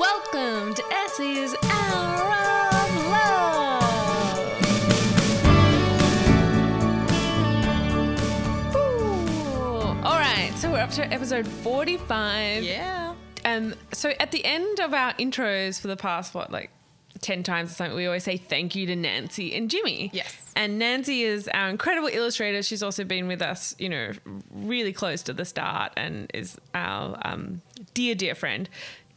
Welcome to Essie's Hour of Love. Ooh. All right, so we're up to episode 45. Yeah. Um, so at the end of our intros for the past, what, like 10 times or something, we always say thank you to Nancy and Jimmy. Yes. And Nancy is our incredible illustrator. She's also been with us, you know, really close to the start and is our um, dear, dear friend.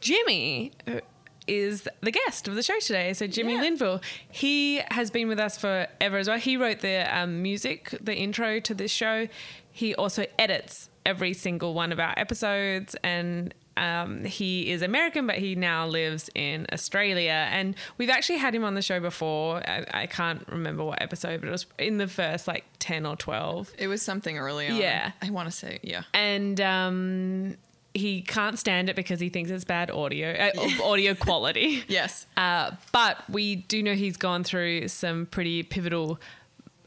Jimmy uh, is the guest of the show today. So Jimmy Yeah. Linville, he has been with us forever as well. He wrote the um, music, the intro to this show. He also edits every single one of our episodes and um, he is American, but he now lives in Australia. And we've actually had him on the show before. I, I can't remember what episode, but it was in the first like 10 or 12 It was something early on. Yeah. I want to say, yeah. and um, he can't stand it because he thinks it's bad audio uh, audio quality. Yes. Uh, but we do know he's gone through some pretty pivotal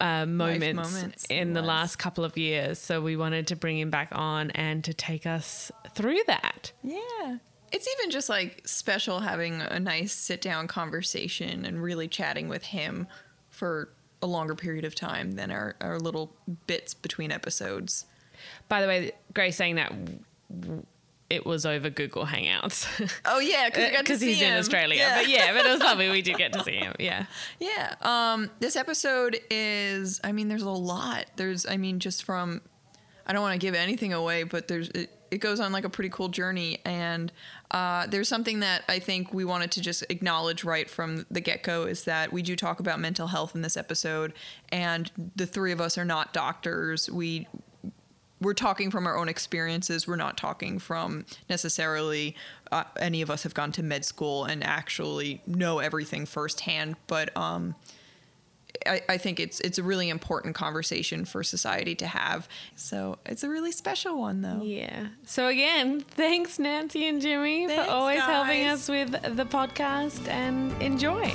uh, moments, moments, in the last couple of years. So we wanted to bring him back on and to take us through that. Yeah. It's even just like special having a nice sit down conversation and really chatting with him for a longer period of time than our, our little bits between episodes. By the way, Grace saying that w- it was over Google Hangouts Oh, yeah. because he's in Australia. Yeah. But yeah, but it was lovely. We did get to see him. Yeah. Yeah. Um, this episode is, I mean, there's a lot. There's, I mean, just from, I don't want to give anything away, but there's, it, it goes on like a pretty cool journey. And uh, there's something that I think we wanted to just acknowledge right from the get go is that we do talk about mental health in this episode. And the three of us are not doctors. We, we're talking from our own experiences. We're not talking from necessarily uh, any of us have gone to med school and actually know everything firsthand. But um, I, I think it's it's a really important conversation for society to have. So it's a really special one, though. Yeah. So again, thanks Nancy and Jimmy Thanks, for always helping us with the podcast and enjoy.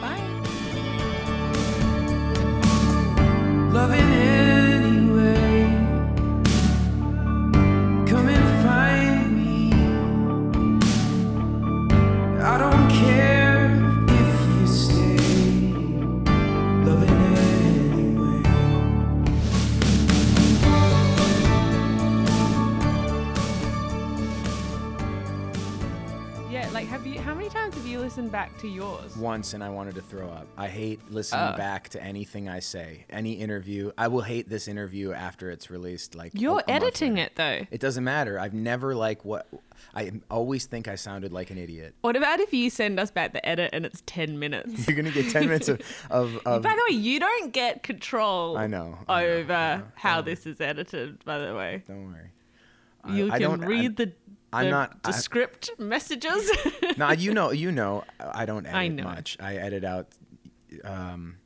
Bye. Loving to yours? once and I wanted to throw up. I hate listening Oh. back to anything I say. Any interview. I will hate this interview after it's released like You're a month editing it though. It doesn't matter. I've never like what I always think I sounded like an idiot. What about if you send us back the edit and it's 10 minutes? You're going to get 10 minutes of of, of by the way, you don't get control I know, I know, over I know. how this is edited, by the way. Don't worry. You I can don't- read the, I'm not- the script messages. No, you know, you know, I don't edit I know. much. I edit out um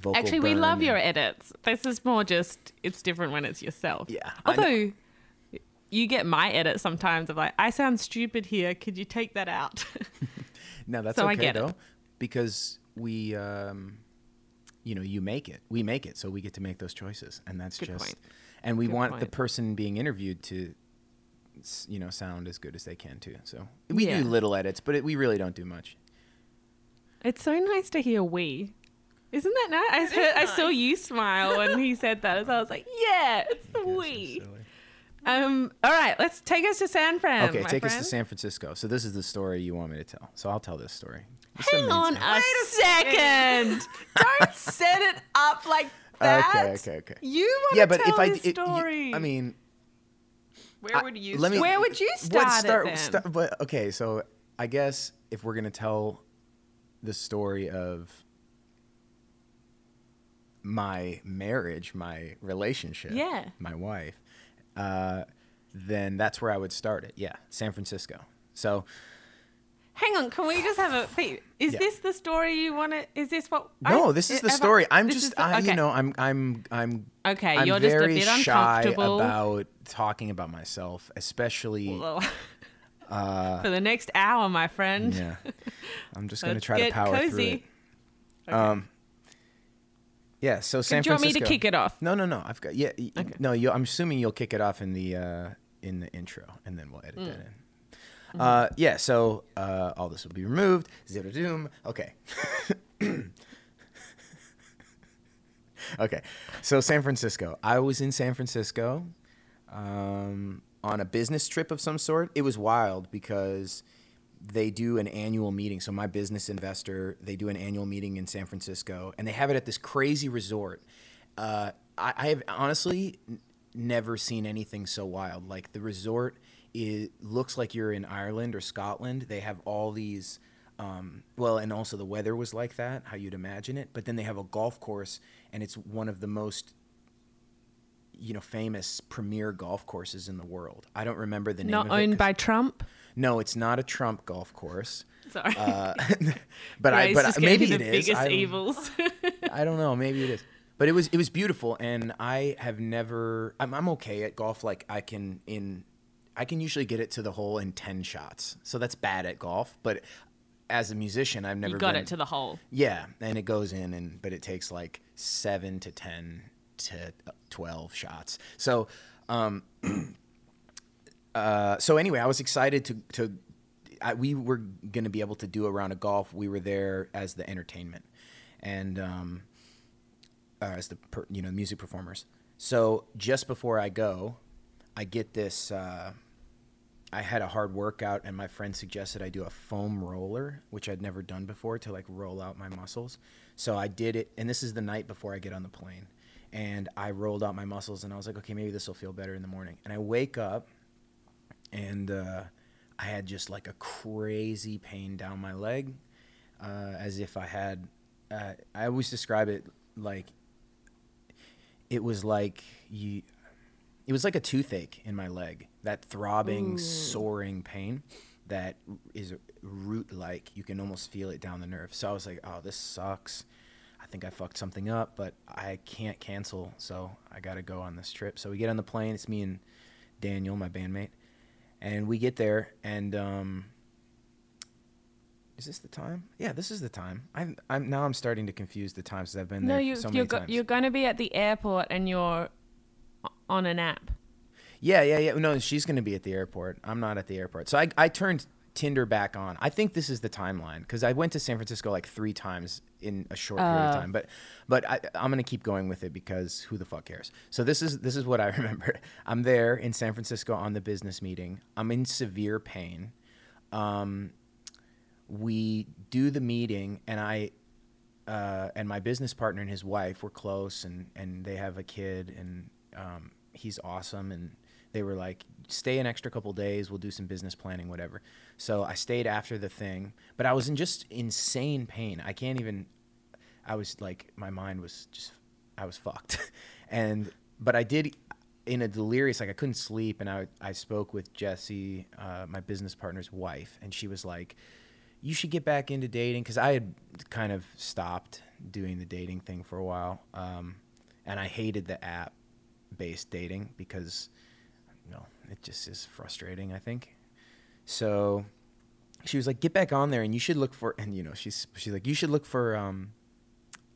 vocal Actually, we love your edits. This is more just it's different when it's yourself. Yeah, Although you get my edit sometimes of like, I sound stupid here. Could you take that out? No, that's So okay get it. though, because we, um, you know, you make it. We make it, so we get to make those choices, and that's Good just. point. And we Good want the person being interviewed to, you know, sound as good as they can too. So we Yeah. do little edits, but it, we really don't do much. it's so nice to hear we. Isn't that nice? I, heard, I saw you smile when he said that. So I was like, yeah, it's the we. Um. All right, let's take us to San Fran. Okay, my take us to San Francisco. So this is the story you want me to tell. So I'll tell this story. This Hang on amazing. a second. Don't set it up like that. Okay, okay, okay. You want Yeah, to but tell if I, this it, you- story? I mean, Where would you let me- Where would you Let's start it then? start- but okay, so I guess if we're gonna tell the story of my marriage, my relationship, Yeah. my wife, uh, then that's where I would start it. Yeah, San Francisco. So Hang on, can we just have a Pete, Is Yeah. this the story you want to? Is this what? no, I- this is the story. I'm just, the- I, you know, I'm, I'm, I'm. Okay, I'm you're just a very bit shy uncomfortable. about talking about myself, especially. Well, for the next hour, my friend. yeah, I'm just gonna try to power through cozy. it. Um. Yeah. So San Do you want me to kick it off? No, no, no. I've got yeah. Okay. No, you, I'm assuming you'll kick it off in the uh, in the intro, and then we'll edit Mm. that in. Uh, yeah. So uh, all this will be removed. Zero doom. Okay. okay. So San Francisco. I was in San Francisco um, on a business trip of some sort. It was wild because they do an annual meeting. So my business investor, they do an annual meeting in San Francisco, and they have it at this crazy resort. Uh, I, I have honestly n- never seen anything so wild. Like the resort, it looks like you're in Ireland or Scotland. They have all these. Um, well, and also the weather was like that, how you'd imagine it. But then they have a golf course, and it's one of the most you know famous premier golf courses in the world. I don't remember the name. Not of it by Trump. No, it's not a Trump golf course. Sorry. Uh, but I, but I- maybe it the is. biggest I don't- evils. I don't know. Maybe it is. But it was it was beautiful, and I have never. I'm, I'm okay at golf. Like I can in, I can usually get it to the hole in ten shots. So that's bad at golf. But as a musician, I've never you got been, it to the hole. yeah, and it goes in, and but it takes like seven to ten to twelve shots. So, um, uh, so anyway, I was excited to to. I, we were going to be able to do a round of golf. We were there as the entertainment, and um, uh, as the per, you know music performers. So just before I go, I get this. Uh, I had a hard workout, and my friend suggested I do a foam roller, which I'd never done before to like roll out my muscles. So I did it, and this is the night before I get on the plane. And I rolled out my muscles, and I was like, okay, maybe this will feel better in the morning. And I wake up, and uh, I had just like a crazy pain down my leg, uh, as if I had. Uh, I always describe it like it was like you it was like a toothache in my leg that throbbing soaring pain that is root like you can almost feel it down the nerve so i was like oh this sucks i think i fucked something up but i can't cancel so i gotta go on this trip so we get on the plane it's me and daniel my bandmate and we get there and um is this the time? Yeah, this is the time. I'm, I'm now. I'm starting to confuse the times I've been No, there you, so you're many go- you're going to be at the airport and you're on an app. Yeah, yeah, yeah. No, she's going to be at the airport. I'm not at the airport. So I, I turned Tinder back on. I think this is the timeline because I went to San Francisco like three times in a short period of Oh. time. But, but I, I'm going to keep going with it because who the fuck cares? So this is this is what I remember. I'm there in San Francisco on the business meeting. I'm in severe pain. Um, we do the meeting, and I uh, and my business partner and his wife were close, and and they have a kid, and um, he's awesome, and they were like, stay an extra couple days, we'll do some business planning, whatever. So I stayed after the thing, but I was in just insane pain. I can't even. I was like, my mind was just, I was fucked, and but I did in a delirious like I couldn't sleep, and I I spoke with Jesse, uh, my business partner's wife, and she was like you should get back into dating. Because I had kind of stopped doing the dating thing for a while, um, and I hated the app-based dating because, you know, it just is frustrating. I think. So, she was like, "Get back on there, and you should look for." And you know, she's she's like, "You should look for um,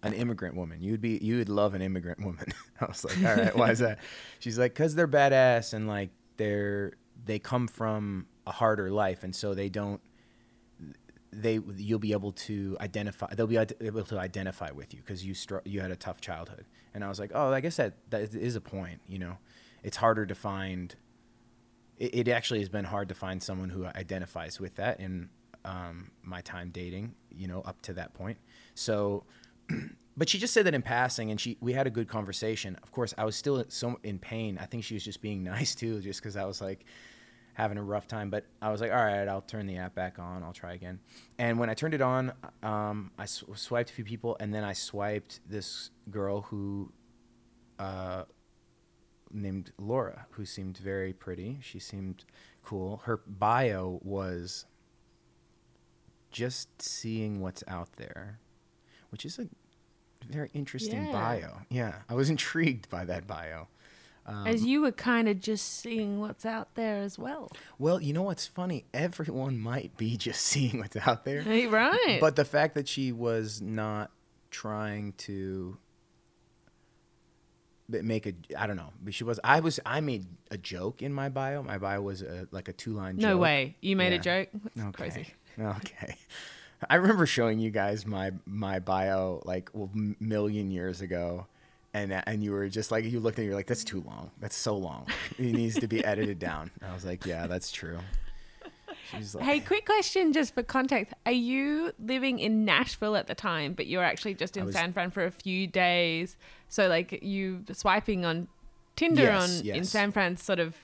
an immigrant woman. You'd be you would love an immigrant woman." I was like, "All right, why is that?" She's like, "Cause they're badass and like they're they come from a harder life, and so they don't." They you'll be able to identify they'll be able to identify with you because you str- you had a tough childhood. And i was like oh i guess that that is a point you know? It's harder to find it, it actually has been hard to find someone who identifies with that in um, my time dating you know up to that point. So but she just said that in passing and she we had a good conversation. Of course i was still so in pain. I think she was just being nice too just because i was like having a rough time. But I was like, all right, I'll turn the app back on. I'll try again. And when I turned it on, um, I sw- swiped a few people, and then I swiped this girl who, uh, named Laura, who seemed very pretty. She seemed cool. Her bio was just seeing what's out there, which is a very interesting Yeah. bio. Yeah, I was intrigued by that bio. Um, As you were kind of just seeing what's out there as well. Well, you know what's funny? Everyone might be just seeing what's out there. Hey, right. But the fact that she was not trying to make a I don't know. But she was I was I made a joke in my bio. My bio was a, like a two line. No joke. No way. You made a Yeah. joke? Okay. Crazy. Okay. I remember showing you guys my my bio like a m- million years ago, and and you were just like you looked at it, you're like that's too long. That's so long. It needs to be edited down. I was like, yeah, that's true. Like, Hey, quick question just for context. Are you living in Nashville at the time, but you're actually just in was- San Fran for a few days? So, like, you swiping on Tinder Yes, on in. San Fran's sort of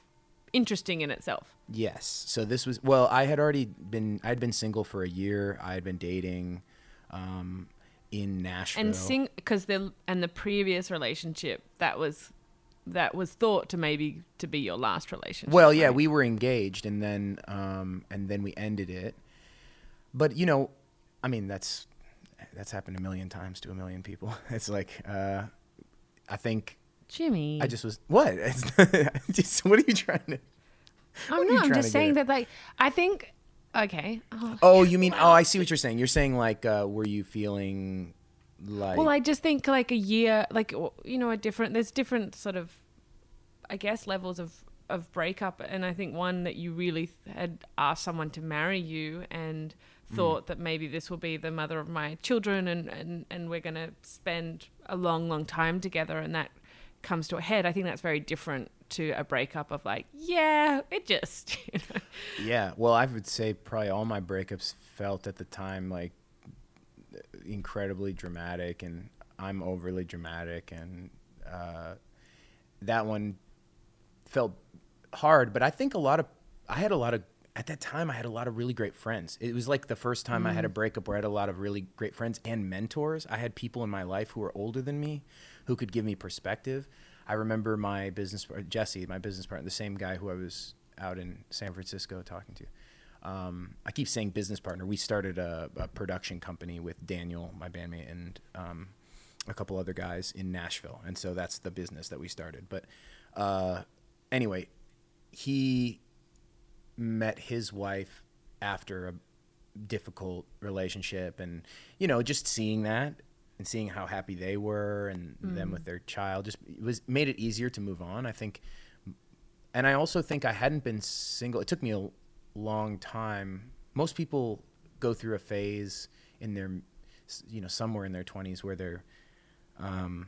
interesting in itself. Yes. So this was well, I had already been I'd been single for a year. I had been dating um in Nashville. And sing because the and the previous relationship that was that was thought to maybe to be your last relationship. Well, yeah, right? we were engaged and then um and then we ended it. But you know, I mean that's that's happened a million times to a million people. It's like uh I think Jimmy. I just was what? It's just, what are you trying to I'm what are you not. I'm just saying that, like, I think. Okay. Oh, Oh, you mean oh, I see what you're saying. You're saying like uh were you feeling like Well, I just think like a year, like you know, a different. There's different sort of, I guess, levels of of breakup, and I think one that you really had asked someone to marry you and Mm. thought that maybe this will be the mother of my children, and and and we're gonna spend a long, long time together, and that comes to a head. I think that's very different to a breakup of like, yeah, it just, you know. Yeah, well, I would say probably all my breakups felt at the time like incredibly dramatic, and I'm overly dramatic, and uh, that one felt hard. But I think a lot of I had a lot of at that time I had a lot of really great friends. It was like the first time I had a breakup where I had a lot of really great friends and mentors. I had people in my life who were older than me, who could give me perspective. I remember my business Jesse, my business partner, the same guy who I was out in San Francisco talking to. Um, I keep saying business partner. We started a, a production company with Daniel, my bandmate, and um, a couple other guys in Nashville, and so that's the business that we started. But uh, anyway, he met his wife after a difficult relationship and you know just seeing that and seeing how happy they were and them with their child just it was made it easier to move on i think and i also think i hadn't been single it took me a long time most people go through a phase in their you know somewhere in their 20s where they're um,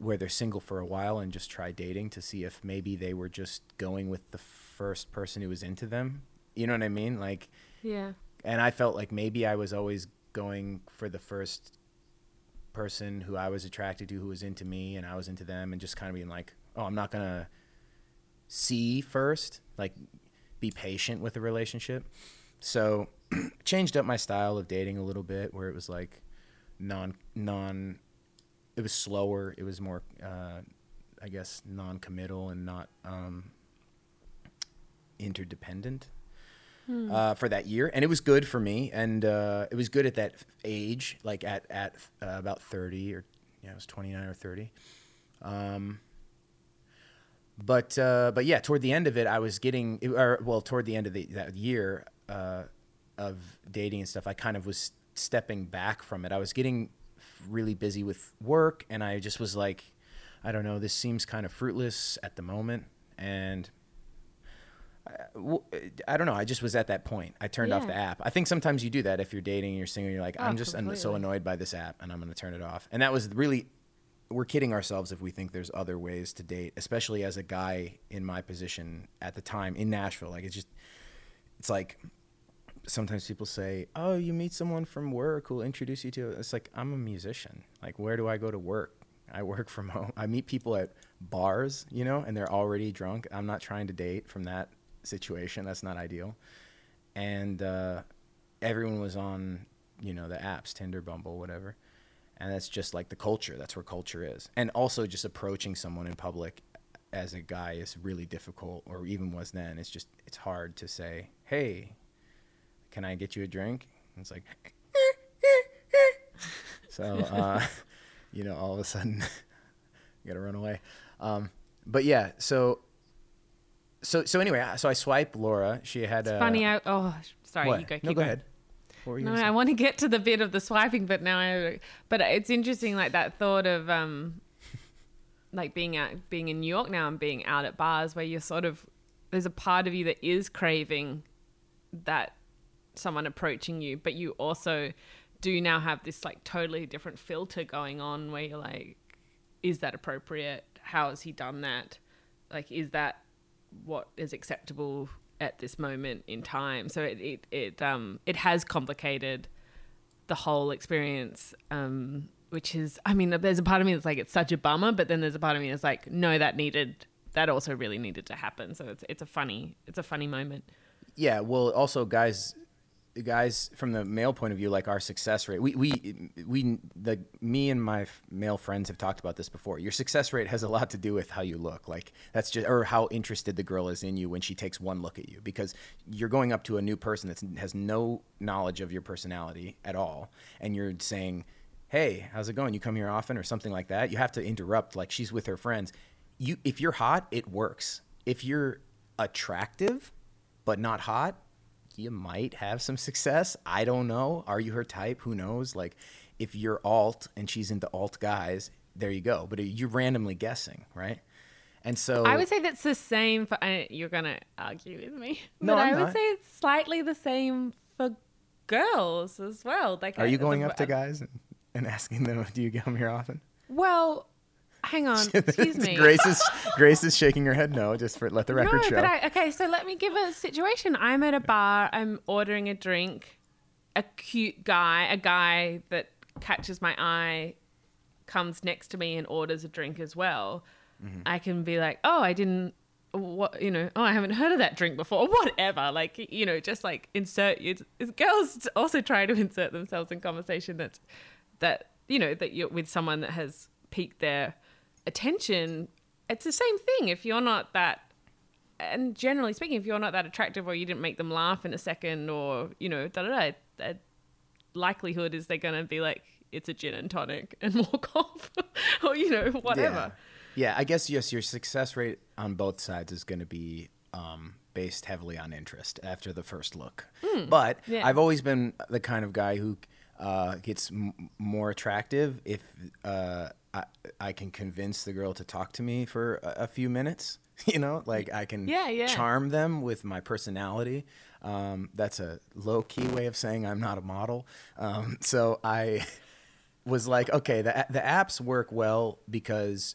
where they're single for a while and just try dating to see if maybe they were just going with the first person who was into them. You know what I mean? Like, yeah. and I felt like maybe I was always going for the first person who I was attracted to, who was into me, and I was into them, and just kind of being like, oh, I'm not gonna see first, like, be patient with a relationship. So, changed up my style of dating a little bit, where it was like non non it was slower. It was more, uh, I guess, non-committal and not um, interdependent uh, for that year, and it was good for me. And uh, it was good at that age, like at at uh, about thirty or yeah, I was twenty nine or thirty. Um, but uh, but yeah, toward the end of it, I was getting, or well, toward the end of the, that year uh, of dating and stuff, I kind of was stepping back from it. I was getting really busy with work, and I just was like, I don't know, this seems kind of fruitless at the moment, and I, don't know. I just was at that point. I turned off the app. I think sometimes you do that if you're dating and you're single. You're like, Oh, I'm just an- so annoyed by this app, and I'm going to turn it off. And that was really we're kidding ourselves if we think there's other ways to date, especially as a guy in my position at the time in Nashville. Like it's just, it's like sometimes people say, "Oh, you meet someone from work who'll introduce you to." it." It's like I'm a musician. Like where do I go to work? I work from home. I meet people at bars, you know, and they're already drunk. I'm not trying to date from that situation. That's not ideal. And uh, everyone was on, you know, the apps, Tinder, Bumble, whatever and that's just like the culture that's where culture is and also just approaching someone in public as a guy is really difficult or even was then it's just it's hard to say hey can i get you a drink and it's like so uh you know all of a sudden you gotta run away um but yeah so so so anyway so i swipe laura she had It's a funny. I, oh, sorry. what? You go. No go going. ahead what were you No. I want to get to the bit of the swiping, but now I. But it's interesting, like that thought of um, like being out being in New York now and being out at bars where you're sort of there's a part of you that is craving that someone approaching you, but you also do now have this like totally different filter going on where you're like, is that appropriate? How has he done that? Like, is that what is acceptable at this moment in time? So it it it um it has complicated the whole experience. Um, which is, I mean, there's a part of me that's like it's such a bummer, but then there's a part of me that's like, no, that needed that also really needed to happen. So it's it's a funny it's a funny moment. Yeah, well, also guys, guys from the male point of view, like our success rate, we we we the me and my male friends have talked about this before. Your success rate has a lot to do with how you look, like that's just or how interested the girl is in you when she takes one look at you, because you're going up to a new person that has no knowledge of your personality at all, and you're saying. Hey, how's it going? You come here often, or something like that. You have to interrupt, like she's with her friends. You, if you're hot, it works. If you're attractive, but not hot, you might have some success. I don't know. Are you her type? Who knows? Like, if you're alt and she's into alt guys, there you go. But you're randomly guessing, right? And so I would say that's the same for. I, you're gonna argue with me, No, but I'm I would not. say it's slightly the same for girls as well. Like, are I- you uh, going the- up to uh, guys and, and asking them, "Do you come here often?" Well, hang on. Excuse me. Grace is Grace is shaking her head no, just for let the record no, show. but I, okay. So let me give a situation. I'm at a bar. I'm ordering a drink. A cute guy, a guy that catches my eye, comes next to me and orders a drink as well. Mm-hmm. I can be like, oh, I didn't. What you know? Oh, I haven't heard of that drink before. Or whatever. Like you know, just like insert. You, girls also try to insert themselves in conversation that's that you know that you're with someone that has piqued their attention. It's the same thing. If you're not that and generally speaking, if you're not that attractive or you didn't make them laugh in a second or, you know, da da da, the likelihood is they're going to be like, it's a gin and tonic and walk off or, you know, whatever. Yeah. yeah, I guess yes, your success rate on both sides is going to be um, based heavily on interest after the first look. but Hmm. yeah. I've always been the kind of guy who uh, gets m- more attractive if uh, I, I can convince the girl to talk to me for a, a few minutes. You know, like I can Yeah, yeah. charm them with my personality. Um, that's a low key way of saying I'm not a model. Um, so I was like, okay, the the apps work well because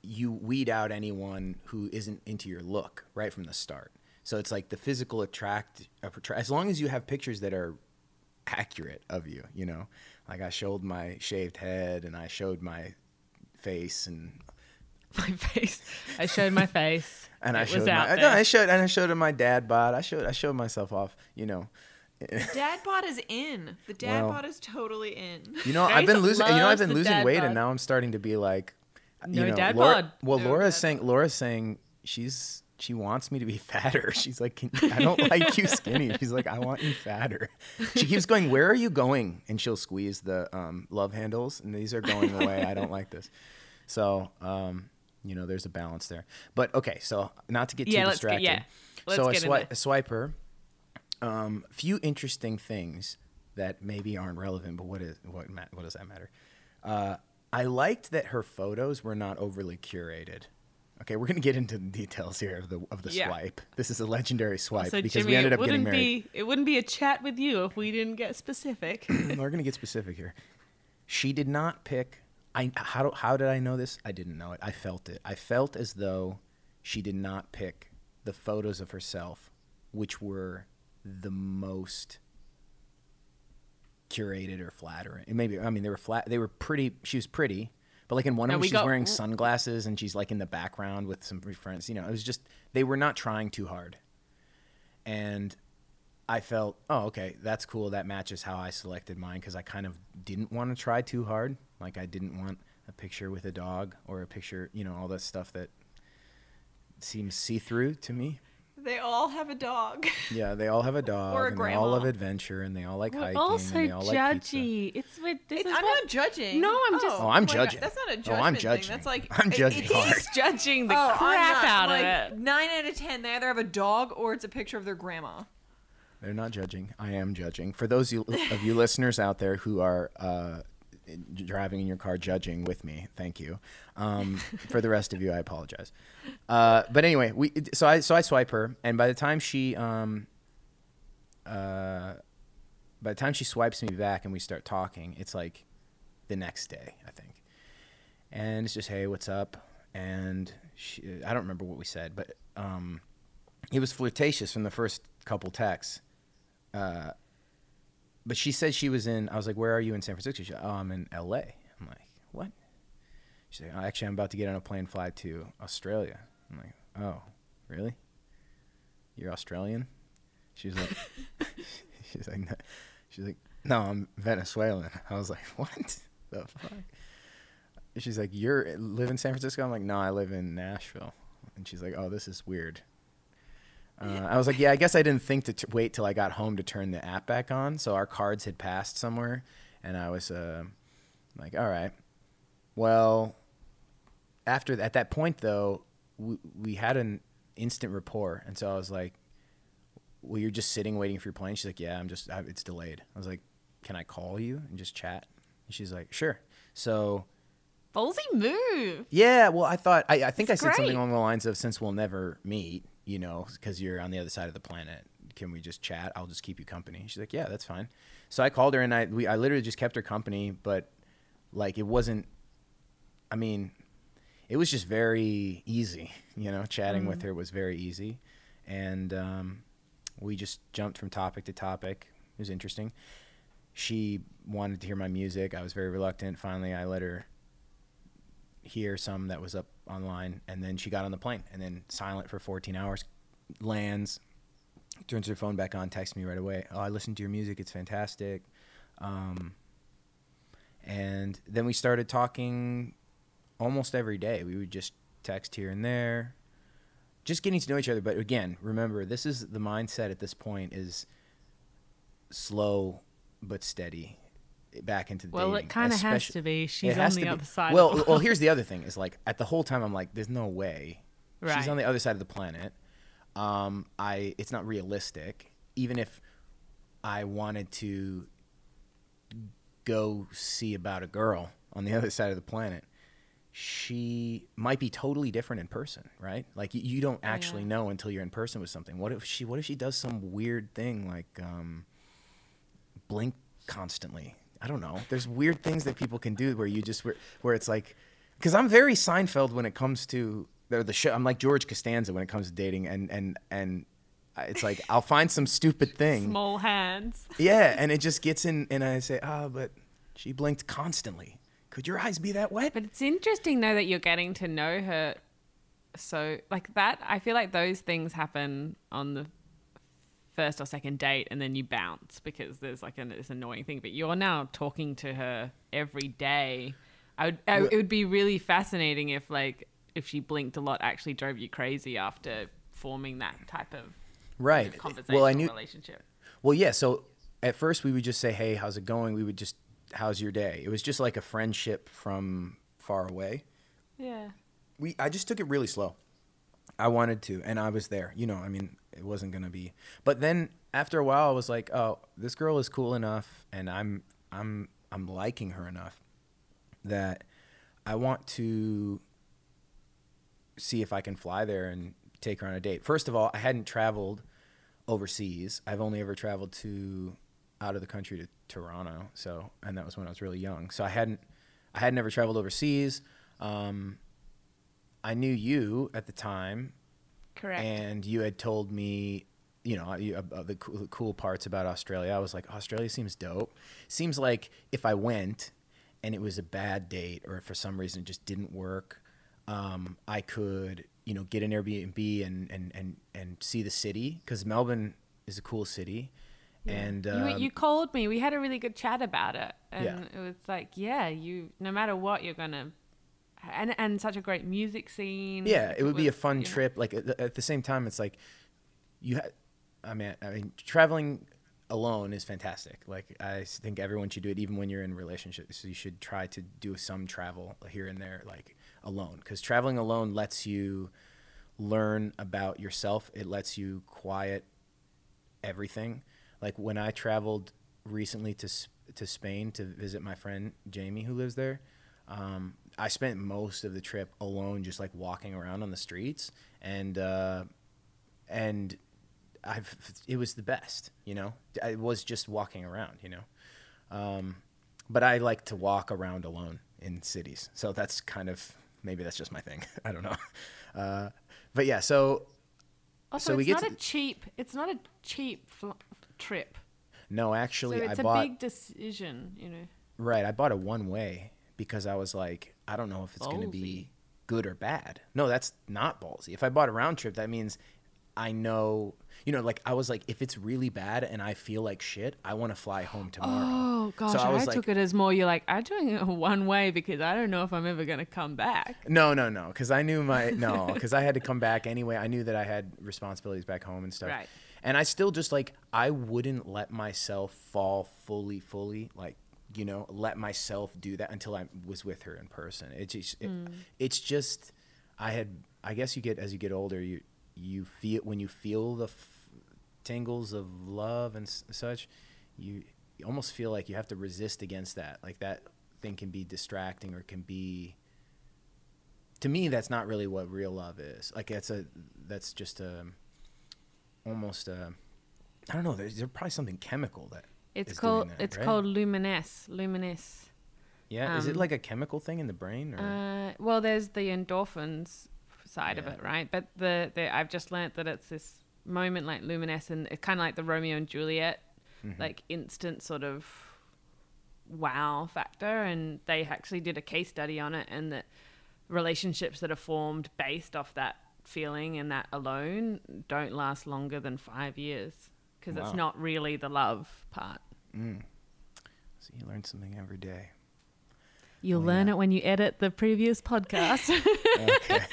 you weed out anyone who isn't into your look right from the start. So it's like the physical attract, as long as you have pictures that are accurate of you, you know, like I showed my shaved head and I showed my face and My face. I showed my face. and I it showed was my, out no, there. I showed and I showed him my dad bod. I showed I showed myself off, you know. Dad bod is in. The dad Well- bod is totally in. You know, I've been losing. You know, I've been losing weight, bod. and now I'm starting to be like, you No know, dad Laura, bod. Well, No Laura's saying, Laura's saying she's she wants me to be fatter. She's like, I don't like you skinny. She's like, I want you fatter. She keeps going, Where are you going? And she'll squeeze the um, love handles, and these are going away. I don't like this. So, um, you know, there's a balance there. But okay, so not to get Yeah, too let's get- distracted. yeah. Let's so in swi- there. I swipe her. Um, few interesting things that maybe aren't relevant, but what is what what does that matter? Uh, I liked that her photos were not overly curated. Okay, we're gonna get into the details here of the of the Yeah. swipe. This is a legendary swipe So because Jimmy, we ended up getting wouldn't married. be it wouldn't be a chat with you if we didn't get specific. we're gonna get specific here. She did not pick. I how do, how did I know this? I didn't know it. I felt it. I felt as though she did not pick the photos of herself, which were the most curated or flattering. And maybe I mean they were flat. They were pretty. She was pretty, but like in one of them, she's got- wearing sunglasses and she's like in the background with some friends. You know, it was just they were not trying too hard, and I felt, oh, okay, that's cool. That matches how I selected mine because I kind of didn't want to try too hard. Like I didn't want a picture with a dog or a picture, you know, all that stuff that seems see through to me. They all have a dog. Yeah, they all have a dog Or a and they all love adventure and they all like We're hiking all and so they all like pizza. judgy. It's with this It's- is I'm what- not judging. No, I'm just- Oh, I'm my God, judging. That's not a judgment. Oh, I'm thing. judging. That's like I'm it- judging it's- hard. He's judging the Oh, crap not. out like, of it. Nine out of ten, they either have a dog or it's a picture of their grandma. They're not judging. I am judging. For those of you listeners out there who are uh, driving in your car judging with me. Thank you. Um, for the rest of you, I apologize. Uh, but anyway, we so I so I swipe her, and by the time she um, uh, by the time she swipes me back and we start talking, it's like the next day, I think. And it's just, hey, what's up? And she, I don't remember what we said, but um, it was flirtatious from the first couple texts. Uh, but she said she was in. I was like, "Where are you in San Francisco?" She said, "Oh, I'm in L.A." I'm like, "What?" She's like, oh, "Actually, I'm about to get on a plane fly to Australia." I'm like, "Oh, really? You're Australian?" She's like, "She's like, no. she's like, no, I'm Venezuelan." I was like, "What the fuck?" She's like, "You're live in San Francisco?" I'm like, "No, I live in Nashville." And she's like, "Oh, this is weird." Uh, I was like, yeah, I guess I didn't think to t- wait till I got home to turn the app back on. So our cards had passed somewhere, and I was uh, like, all right. Well, after at that point though, we, we had an instant rapport, and so I was like, well, you're just sitting waiting for your plane. She's like, yeah, I'm just, I, it's delayed. I was like, can I call you and just chat? And she's like, sure. So Ballsy move. yeah, well, I thought I, I think I It's said something along the lines of since we'll never meet, you know, because you're on the other side of the planet, can we just chat? I'll just keep you company. She's like, yeah, that's fine. So I called her and I we I literally just kept her company, but like it wasn't. I mean, it was just very easy, you know. Chatting with her was very easy, and um, we just jumped from topic to topic. It was interesting. She wanted to hear my music. I was very reluctant. Finally, I let her hear some that was up online and then she got on the plane and then silent for 14 hours lands turns her phone back on texts me right away oh i listened to your music it's fantastic um, and then we started talking almost every day we would just text here and there just getting to know each other but again remember this is the mindset at this point is slow but steady back into Well, dating, it kind of has to be. She's on the other side. Well, well, here's the other thing: is like at the whole time I'm like, there's no way Right. she's on the other side of the planet. Um, I it's not realistic. Even if I wanted to go see about a girl on the other side of the planet, she might be totally different in person, right? Like you, you don't actually yeah. know until you're in person with something. What if she? What if she does some weird thing like um, blink constantly? I don't know. There's weird things that people can do where you just where, where it's like, because I'm very Seinfeld when it comes to the, the show. I'm like George Costanza when it comes to dating, and and and it's like I'll find some stupid thing. small hands. Yeah, and it just gets in, and I say, ah, but she blinked constantly. Could your eyes be that wet? But it's interesting though that you're getting to know her. So like that, I feel like those things happen on the first or second date, and then you bounce because there's like an, this annoying thing. But you're now talking to her every day. I would. I, it would be really fascinating if like if she blinked a lot, actually drove you crazy after forming that type of right. conversational Well, I knew. relationship. Well, yeah. So at first we would just say, "Hey, how's it going?" We would just, "How's your day?" It was just like a friendship from far away. Yeah. we I just took it really slow. I wanted to, and I was there. You know, I mean, it wasn't gonna be. But then after a while, I was like, oh, this girl is cool enough, and I'm I'm I'm liking her enough that I want to see if I can fly there and take her on a date. First of all, I hadn't traveled overseas. I've only ever traveled to out of the country to Toronto. So, and that was when I was really young. So I hadn't I had never traveled overseas. Um, I knew you at the time, Correct. and you had told me, you know, you- about the cool, cool parts about Australia. I was like, Australia seems dope. Seems like if I went and it was a bad date, or for some reason it just didn't work, um, I could, you know, get an Airbnb and and and and see the city because Melbourne is a cool city, and you, um, you called me. We had a really good chat about it, and Yeah. it was like, yeah, you no matter what, you're gonna, and and such a great music scene. Yeah, it would be a fun you know- trip. Like at the, at the same time, it's like you. Ha- I mean, I mean, traveling alone is fantastic. Like I think everyone should do it, even when you're in relationships. So you should try to do some travel here and there, like alone, because traveling alone lets you learn about yourself. It lets you quiet everything. Like when I traveled recently to to Spain to visit my friend Jamie who lives there. Um, I spent most of the trip alone, just like walking around on the streets, and uh, and I've it was the best. You know, I was just walking around. You know, um, but I like to walk around alone in cities, so that's kind of maybe that's just my thing. I don't know, uh, but yeah. So Also, So we it's get not to a cheap. It's not a cheap fl- trip. no, So actually, it's I a bought big decision. You know. right. I bought a one way because I was like, I don't know if it's going to be good or bad. No, that's not ballsy. If I bought a round trip, that means I know. You know, like I was like, if it's really bad and I feel like shit, I want to fly home tomorrow. Oh gosh, I I, was like- took it as more. You're like, I'm doing it one way because I don't know if I'm ever gonna come back. No, no, no, because I knew my no, because I had to come back anyway. I knew that I had responsibilities back home and stuff. Right. And I still just like I wouldn't let myself fall fully, fully like you know let myself do that until I was with her in person. It just it, hmm. it's just I had I guess you get as you get older you you feel when you feel the f- tingles of love and s- such you, you almost feel like you have to resist against that. Like that thing can be distracting or can be to me that's not really what real love is. Like that's a that's just a almost a i don't know there's, there's probably something chemical that It's called that, it's right? called limerence. Limerence. yeah is it um, like a chemical thing in the brain or Uh, well, there's the endorphins side of it, right? But the, the I've just learnt that it's this moment like luminescent. It's kind of like the Romeo and Juliet, Mm-hmm. like instant sort of wow factor. And they actually did a case study on it, and that relationships that are formed based off that feeling and that alone don't last longer than five years because Wow. it's not really the love part. so you learn something every day You'll Oh, learn yeah. it when you edit the previous podcast.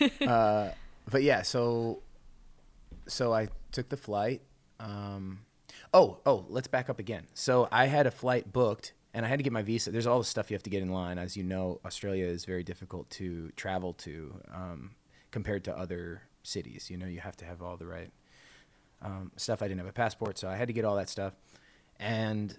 okay. uh, but yeah, so so I took the flight. Um, oh, oh, let's back up again. So I had a flight booked, and I had to get my visa. There's all the stuff you have to get in line, as you know. Australia is very difficult to travel to um, compared to other cities. You know, you have to have all the right um, stuff. I didn't have a passport, so I had to get all that stuff, and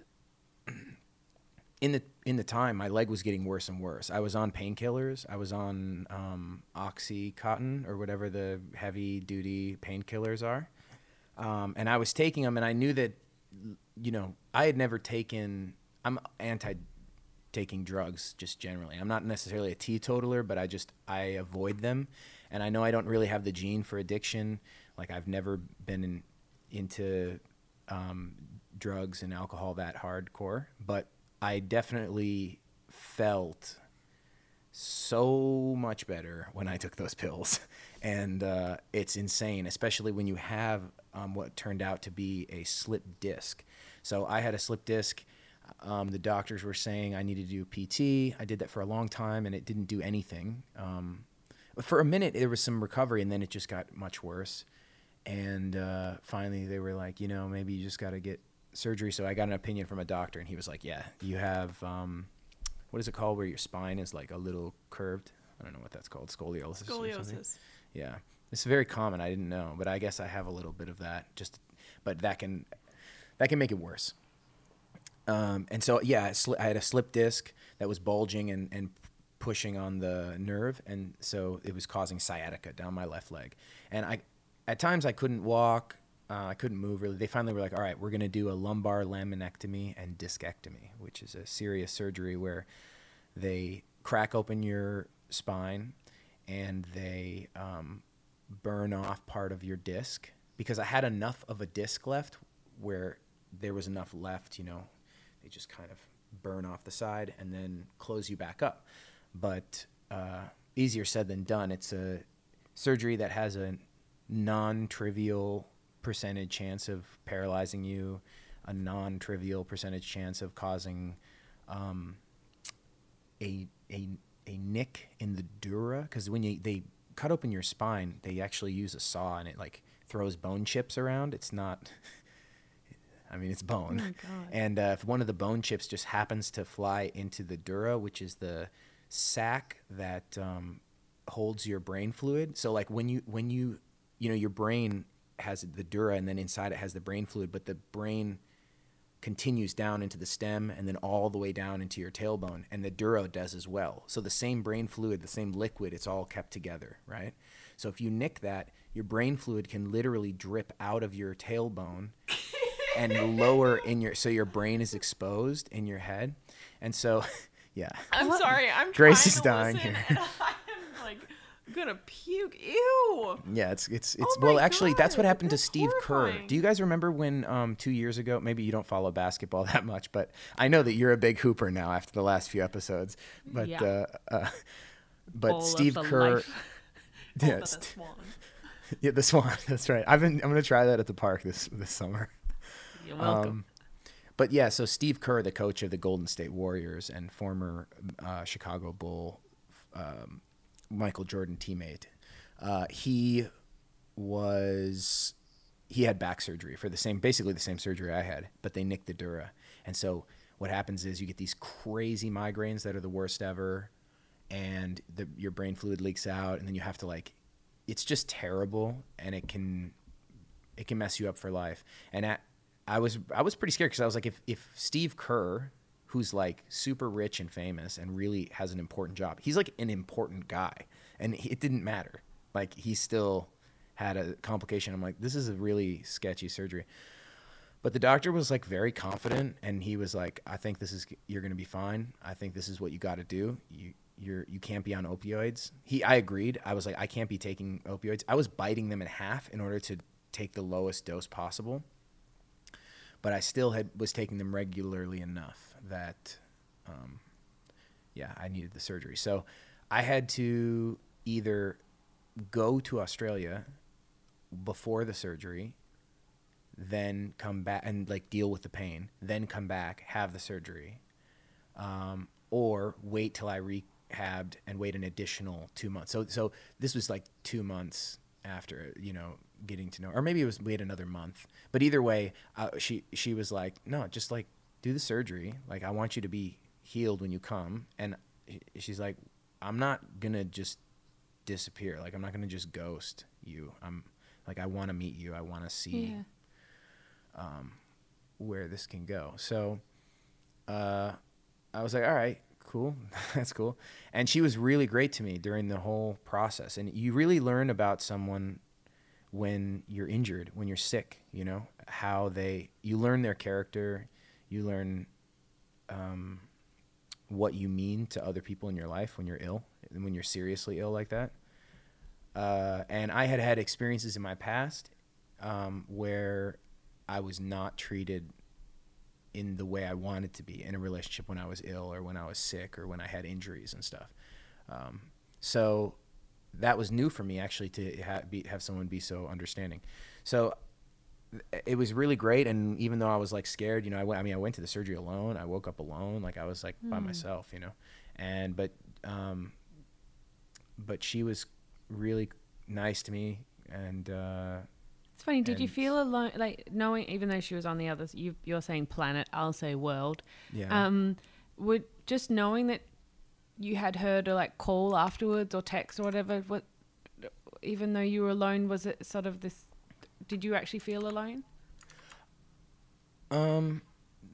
in the in the time, my leg was getting worse and worse. I was on painkillers. I was on um, OxyContin or whatever the heavy duty painkillers are, um, and I was taking them. And I knew that, you know, I had never taken. I'm anti taking drugs just generally. I'm not necessarily a teetotaler, but I just I avoid them, and I know I don't really have the gene for addiction. Like I've never been in, into um, drugs and alcohol that hardcore, but I definitely felt so much better when I took those pills, and uh, it's insane, especially when you have um, what turned out to be a slip disc. So I had a slip disc. Um, the doctors were saying I needed to do PT. I did that for a long time, and it didn't do anything. Um, for a minute, there was some recovery, and then it just got much worse. And uh, finally, they were like, you know, maybe you just got to get surgery. So I got an opinion from a doctor, and he was like, yeah, you have um, what is it called where your spine is like a little curved? I don't know what that's called, scoliosis. Scoliosis. Yeah, it's very common. I didn't know, but I guess I have a little bit of that. Just, but that can that can make it worse. Um, and so yeah, I, sli- I had a slip disc that was bulging and, and pushing on the nerve, and so it was causing sciatica down my left leg. And I, at times, I couldn't walk. Uh, I couldn't move really. They finally were like, "All right, we're gonna do a lumbar laminectomy and discectomy, which is a serious surgery where they crack open your spine and they um, burn off part of your disc because I had enough of a disc left where there was enough left, you know, they just kind of burn off the side and then close you back up. But uh, easier said than done. It's a surgery that has a non trivial percentage chance of paralyzing you, a non trivial percentage chance of causing um, a a a nick in the dura because when you they cut open your spine, they actually use a saw and it like throws bone chips around. It's not. I mean, it's bone, God. and uh, if one of the bone chips just happens to fly into the dura, which is the sac that um, holds your brain fluid. So, like when you when you you know your brain has the dura, and then inside it has the brain fluid, but the brain continues down into the stem and then all the way down into your tailbone and the dura does as well. So the same brain fluid the same liquid it's all kept together right? So if you nick that your brain fluid can literally drip out of your tailbone and lower in your so your brain is exposed in your head. And so yeah I'm sorry. I'm Grace trying is to dying here. I'm like gonna puke. Ew. Yeah, it's it's it's Oh well actually that's what God, happened to that's Steve Kerr. Do you guys remember when um 2 years ago, maybe you don't follow basketball that much, but I know that you're a big hooper now after the last few episodes. But Yeah. uh, uh but All Steve the Kerr. Yeah, the st- swan. yeah, the swan. That's right. I've been I'm going to try that at the park this this summer. You're welcome. Um, but yeah, so Steve Kerr, the coach of the Golden State Warriors and former uh, Chicago Bull um, Michael Jordan teammate, uh, he was he had back surgery for the same basically the same surgery I had, but they nicked the dura, and so what happens is you get these crazy migraines that are the worst ever, and the, your brain fluid leaks out, and then you have to like, it's just terrible, and it can it can mess you up for life. And at, I was I was pretty scared because I was like, if if Steve Kerr, who's like super rich and famous and really has an important job, he's like an important guy, and he, it didn't matter. Like he still had a complication. I'm like, this is a really sketchy surgery. But the doctor was like very confident, and he was like, "I think this is you're gonna be fine. I think this is what you got to do. You you're you can't be on opioids." He I agreed. I was like, I can't be taking opioids. I was biting them in half in order to take the lowest dose possible, but I still had was taking them regularly enough that, um, yeah, I needed the surgery. So I had to either go to Australia before the surgery then come back and like deal with the pain, then come back, have the surgery, um, or wait till I rehabbed and wait an additional two months. So, so this was like two months after you know getting to know, or maybe it was wait another month. But either way, uh, she she was like, no, just like do the surgery. Like I want you to be healed when you come, and she's like, I'm not gonna just disappear. Like I'm not gonna just ghost you. I'm like I want to meet you. I want to see yeah. where this can go. So uh, I was like, all right, cool. That's cool. And she was really great to me during the whole process. And you really learn about someone when you're injured, when you're sick, you know, how they, you learn their character, you learn um, what you mean to other people in your life when you're ill, and when you're seriously ill like that. Uh, and I had had experiences in my past um, where I was not treated in the way I wanted to be in a relationship when I was ill or when I was sick or when I had injuries and stuff. Um, so that was new for me actually to ha- be, have someone be so understanding. So it was really great. And even though I was like scared, you know, I went, I mean, I went to the surgery alone. I woke up alone. Like I was like by myself, you know, and, but, um, but she was really nice to me and, uh, It's funny. Did you feel alone, like knowing, even though she was on the other, you, you're saying planet, I'll say world. yeah. Um, would just knowing that you had her to like call afterwards or text or whatever. What, even though you were alone, was it sort of this? Did you actually feel alone? Um,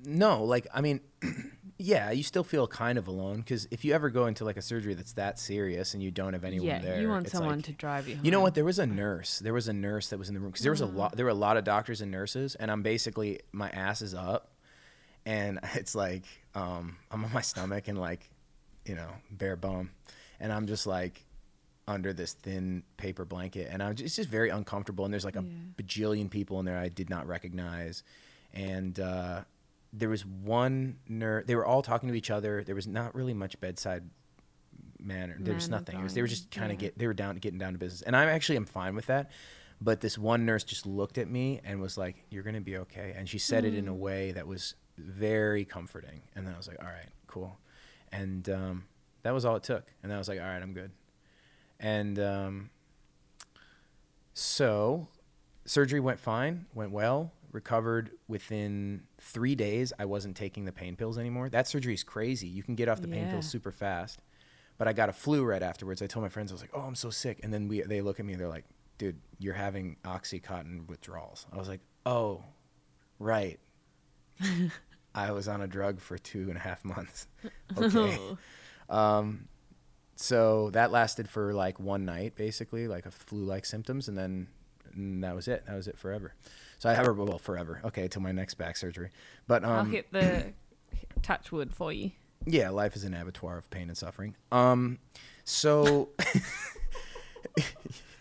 no, like I mean, yeah, you still feel kind of alone because if you ever go into like a surgery that's that serious and you don't have anyone yeah, there, you want someone like- to drive you. Home. You know what? There was a nurse. There was a nurse that was in the room because there was a lot. There were a lot of doctors and nurses, and I'm basically my ass is up, and it's like um, I'm on my stomach and like, you know, bare bone, and I'm just like under this thin paper blanket, and I'm just, it's just very uncomfortable. And there's like a bajillion people in there I did not recognize, and uh, there was one nurse. They were all talking to each other. There was not really much bedside manner. There was nothing. It was they were just kind of yeah. get they were down getting down to business, and I actually am fine with that. But this one nurse just looked at me and was like, "You're gonna be okay," and she said it in Mm. a way that was very comforting. And then I was like, "All right, cool," and um, that was all it took. And I was like, "All right, I'm good." And um, so surgery went fine, went well, recovered within three days. I wasn't taking the pain pills anymore. That surgery is crazy. You can get off the pain pills super fast. But I got a flu right afterwards. I told my friends, I was like, oh, I'm so sick. And then we, they look at me and they're like, dude, you're having Oxycontin withdrawals. I was like, oh, right. I was on a drug for two and a half months. Okay. um, so that lasted for like one night, basically, like a flu-like symptoms, and then and that was it. That was it forever. So I have her well forever. Okay, till my next back surgery. But I'll um, hit the touch wood for you. yeah, life is an abattoir of pain and suffering. Um, so.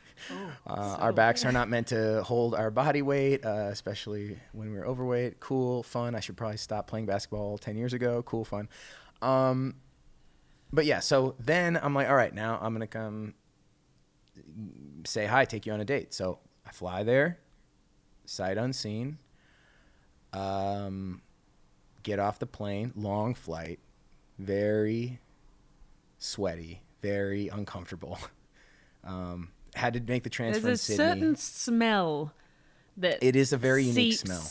Uh, our backs are not meant to hold our body weight, uh, especially when we're overweight. Cool, fun. I should probably stop playing basketball 10 years ago. Cool, fun. Um, but yeah, so then I'm like, all right, now I'm going to come say hi, take you on a date. So I fly there, sight unseen, um, get off the plane, long flight, very sweaty, very uncomfortable. Um, had to make the transfer There's a certain smell that It is a very unique smell.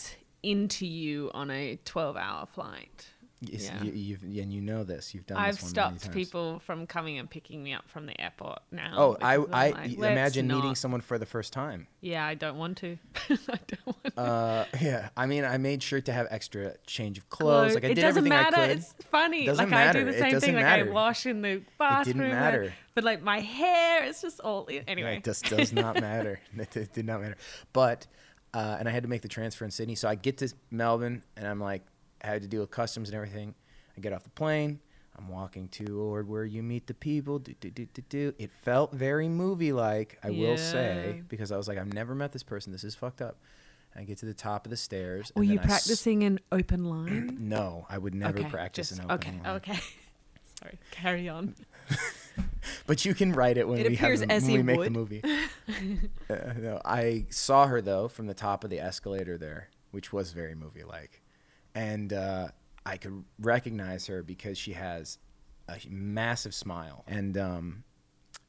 into you on a 12 hour flight. Yes, Yeah. you, you've, and you know this. You've done. I've this one many stopped people from coming and picking me up from the airport now. Oh, I, I'm I like, y- "Let's imagine meeting someone for the first time. Yeah, I don't want to. I don't want to. Uh, yeah, I mean, I made sure to have extra change of clothes. Like I it did everything matter. I could. It's funny. Doesn't like I matter. do It the same thing. Like matter. I wash in the bathroom. didn't and- matter. But like my hair, it's just all anyway. Yeah, it just does not matter. It, it did not matter. But, uh, and I had to make the transfer in Sydney. So I get to Melbourne and I'm like, I had to deal with customs and everything. I get off the plane. I'm walking toward where you meet the people. Do, do, do, do, do. It felt very movie like, I will say, because I was like, I've never met this person. This is fucked up. I get to the top of the stairs. Were and you I s- practicing an open line? No, I would never practice just- an open okay, line. okay. okay. Sorry, carry on. But you can write it when It we have the, when we make the movie. uh, no, I saw her though from the top of the escalator there, which was very movie like, and uh, I could recognize her because she has a massive smile and um,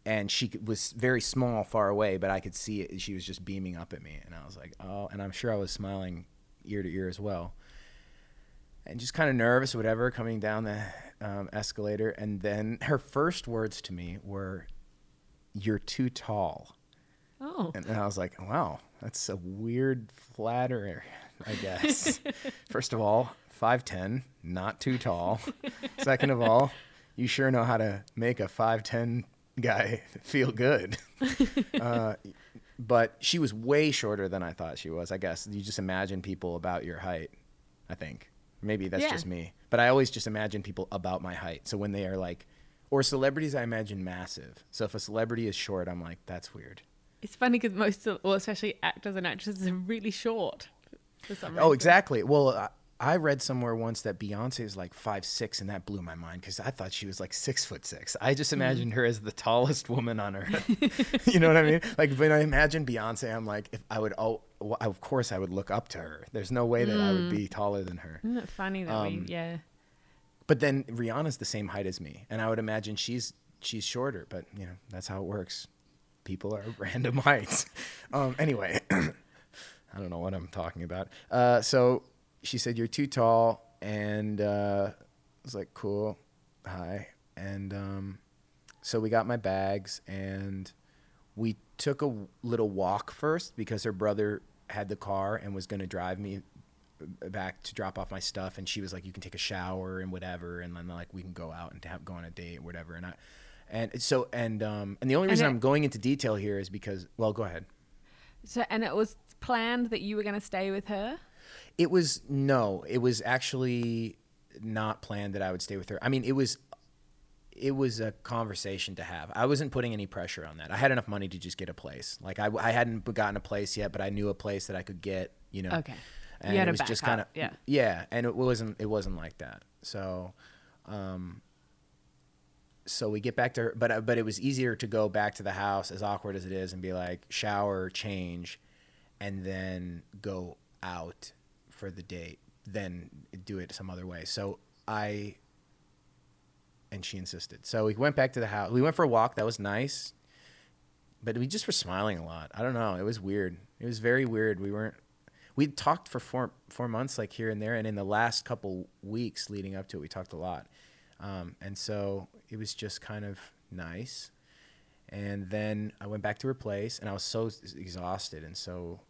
and she was very small far away, but I could see it. She was just beaming up at me, and I was like, oh, and I'm sure I was smiling ear to ear as well. And just kind of nervous or whatever coming down the um, escalator and then her first words to me were you're too tall. Oh, and i was like wow that's a weird flatterer i guess. First of all 510 not too tall. Second of all you sure know how to make a 510 guy feel good. Uh, but she was way shorter than i thought she was i guess. You just imagine people about your height i think. Maybe that's Yeah. just me. But i always just imagine people about my height. So when they are like or celebrities i imagine massive. So if a celebrity is short i'm like that's weird. It's funny because most, of, well, especially actors and actresses, are really short. Oh, exactly. Well, I, I read somewhere once that Beyonce is like five six, and that blew my mind because I thought she was like six foot six. I just imagined her as the tallest woman on earth. you know what I mean? Like when I imagine Beyonce, I'm like, if I would, oh, well, of course I would look up to her. There's no way that I would be taller than her. Isn't it funny that Um, we, yeah. But then Rihanna's the same height as me, and I would imagine she's she's shorter. But you know that's how it works. People are random heights. Um, anyway, I don't know what I'm talking about. Uh, so she said you're too tall, and uh, I was like, cool, hi, and um, so we got my bags and we took a little walk first because her brother had the car and was going to drive me back to drop off my stuff and she was like you can take a shower and whatever and then like we can go out and have go on a date or whatever and I and so and um and the only reason it- I'm going into detail here is because well go ahead So, and it was planned that you were going to stay with her. It was no, it was actually not planned that I would stay with her. I mean, it was it was a conversation to have. I wasn't putting any pressure on that. I had enough money to just get a place. Like I, I hadn't gotten a place yet, but I knew a place that I could get. You know. Okay. And it was just kind of yeah. yeah, and it wasn't it wasn't like that. So, um, so we get back to her, but uh, but it was easier to go back to the house, as awkward as it is, and be like shower, change, and then go out for the date, then do it some other way. So I and she insisted. So we went back to the house. We went for a walk. That was nice. But we just were smiling a lot. I don't know. It was weird. It was very weird. We weren't we talked for four four months like here and there and in the last couple weeks leading up to it we talked a lot. Um, and so it was just kind of nice. And then I went back to her place and I was so exhausted and so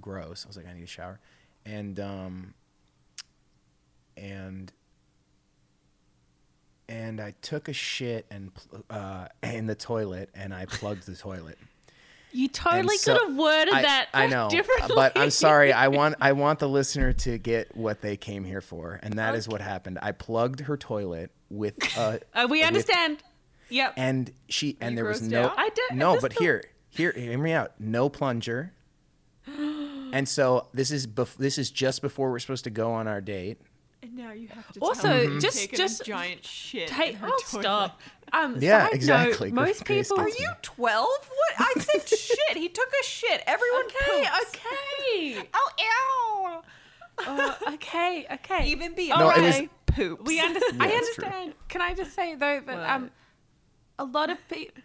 gross. I was like, I need a shower. And um, and and I took a shit and uh, in the toilet, and I plugged the toilet. You totally so- could have worded I, that I know, differently. but I'm sorry. I want I want the listener to get what they came here for, and that is what happened. I plugged her toilet with uh, Uh, we with- understand. Yep. and she and you there was no out? I no, but the- here here hear me out. No plunger. and so this is bef- this is just before we're supposed to go on our date. And now you have to Also, tell me just- just a giant shit. Take. in her Oh, toilet. stop. Um, Yeah, side exactly. Note, most Grace people. Are me. you 12? What? I said shit. He took a shit. Everyone Okay. poops. Okay. Oh, Uh, okay. Okay. ew. Even Beyonce No, it was- poops. We understand. Yeah, I it's true. understand. Can I just say though that What? um, a lot of people,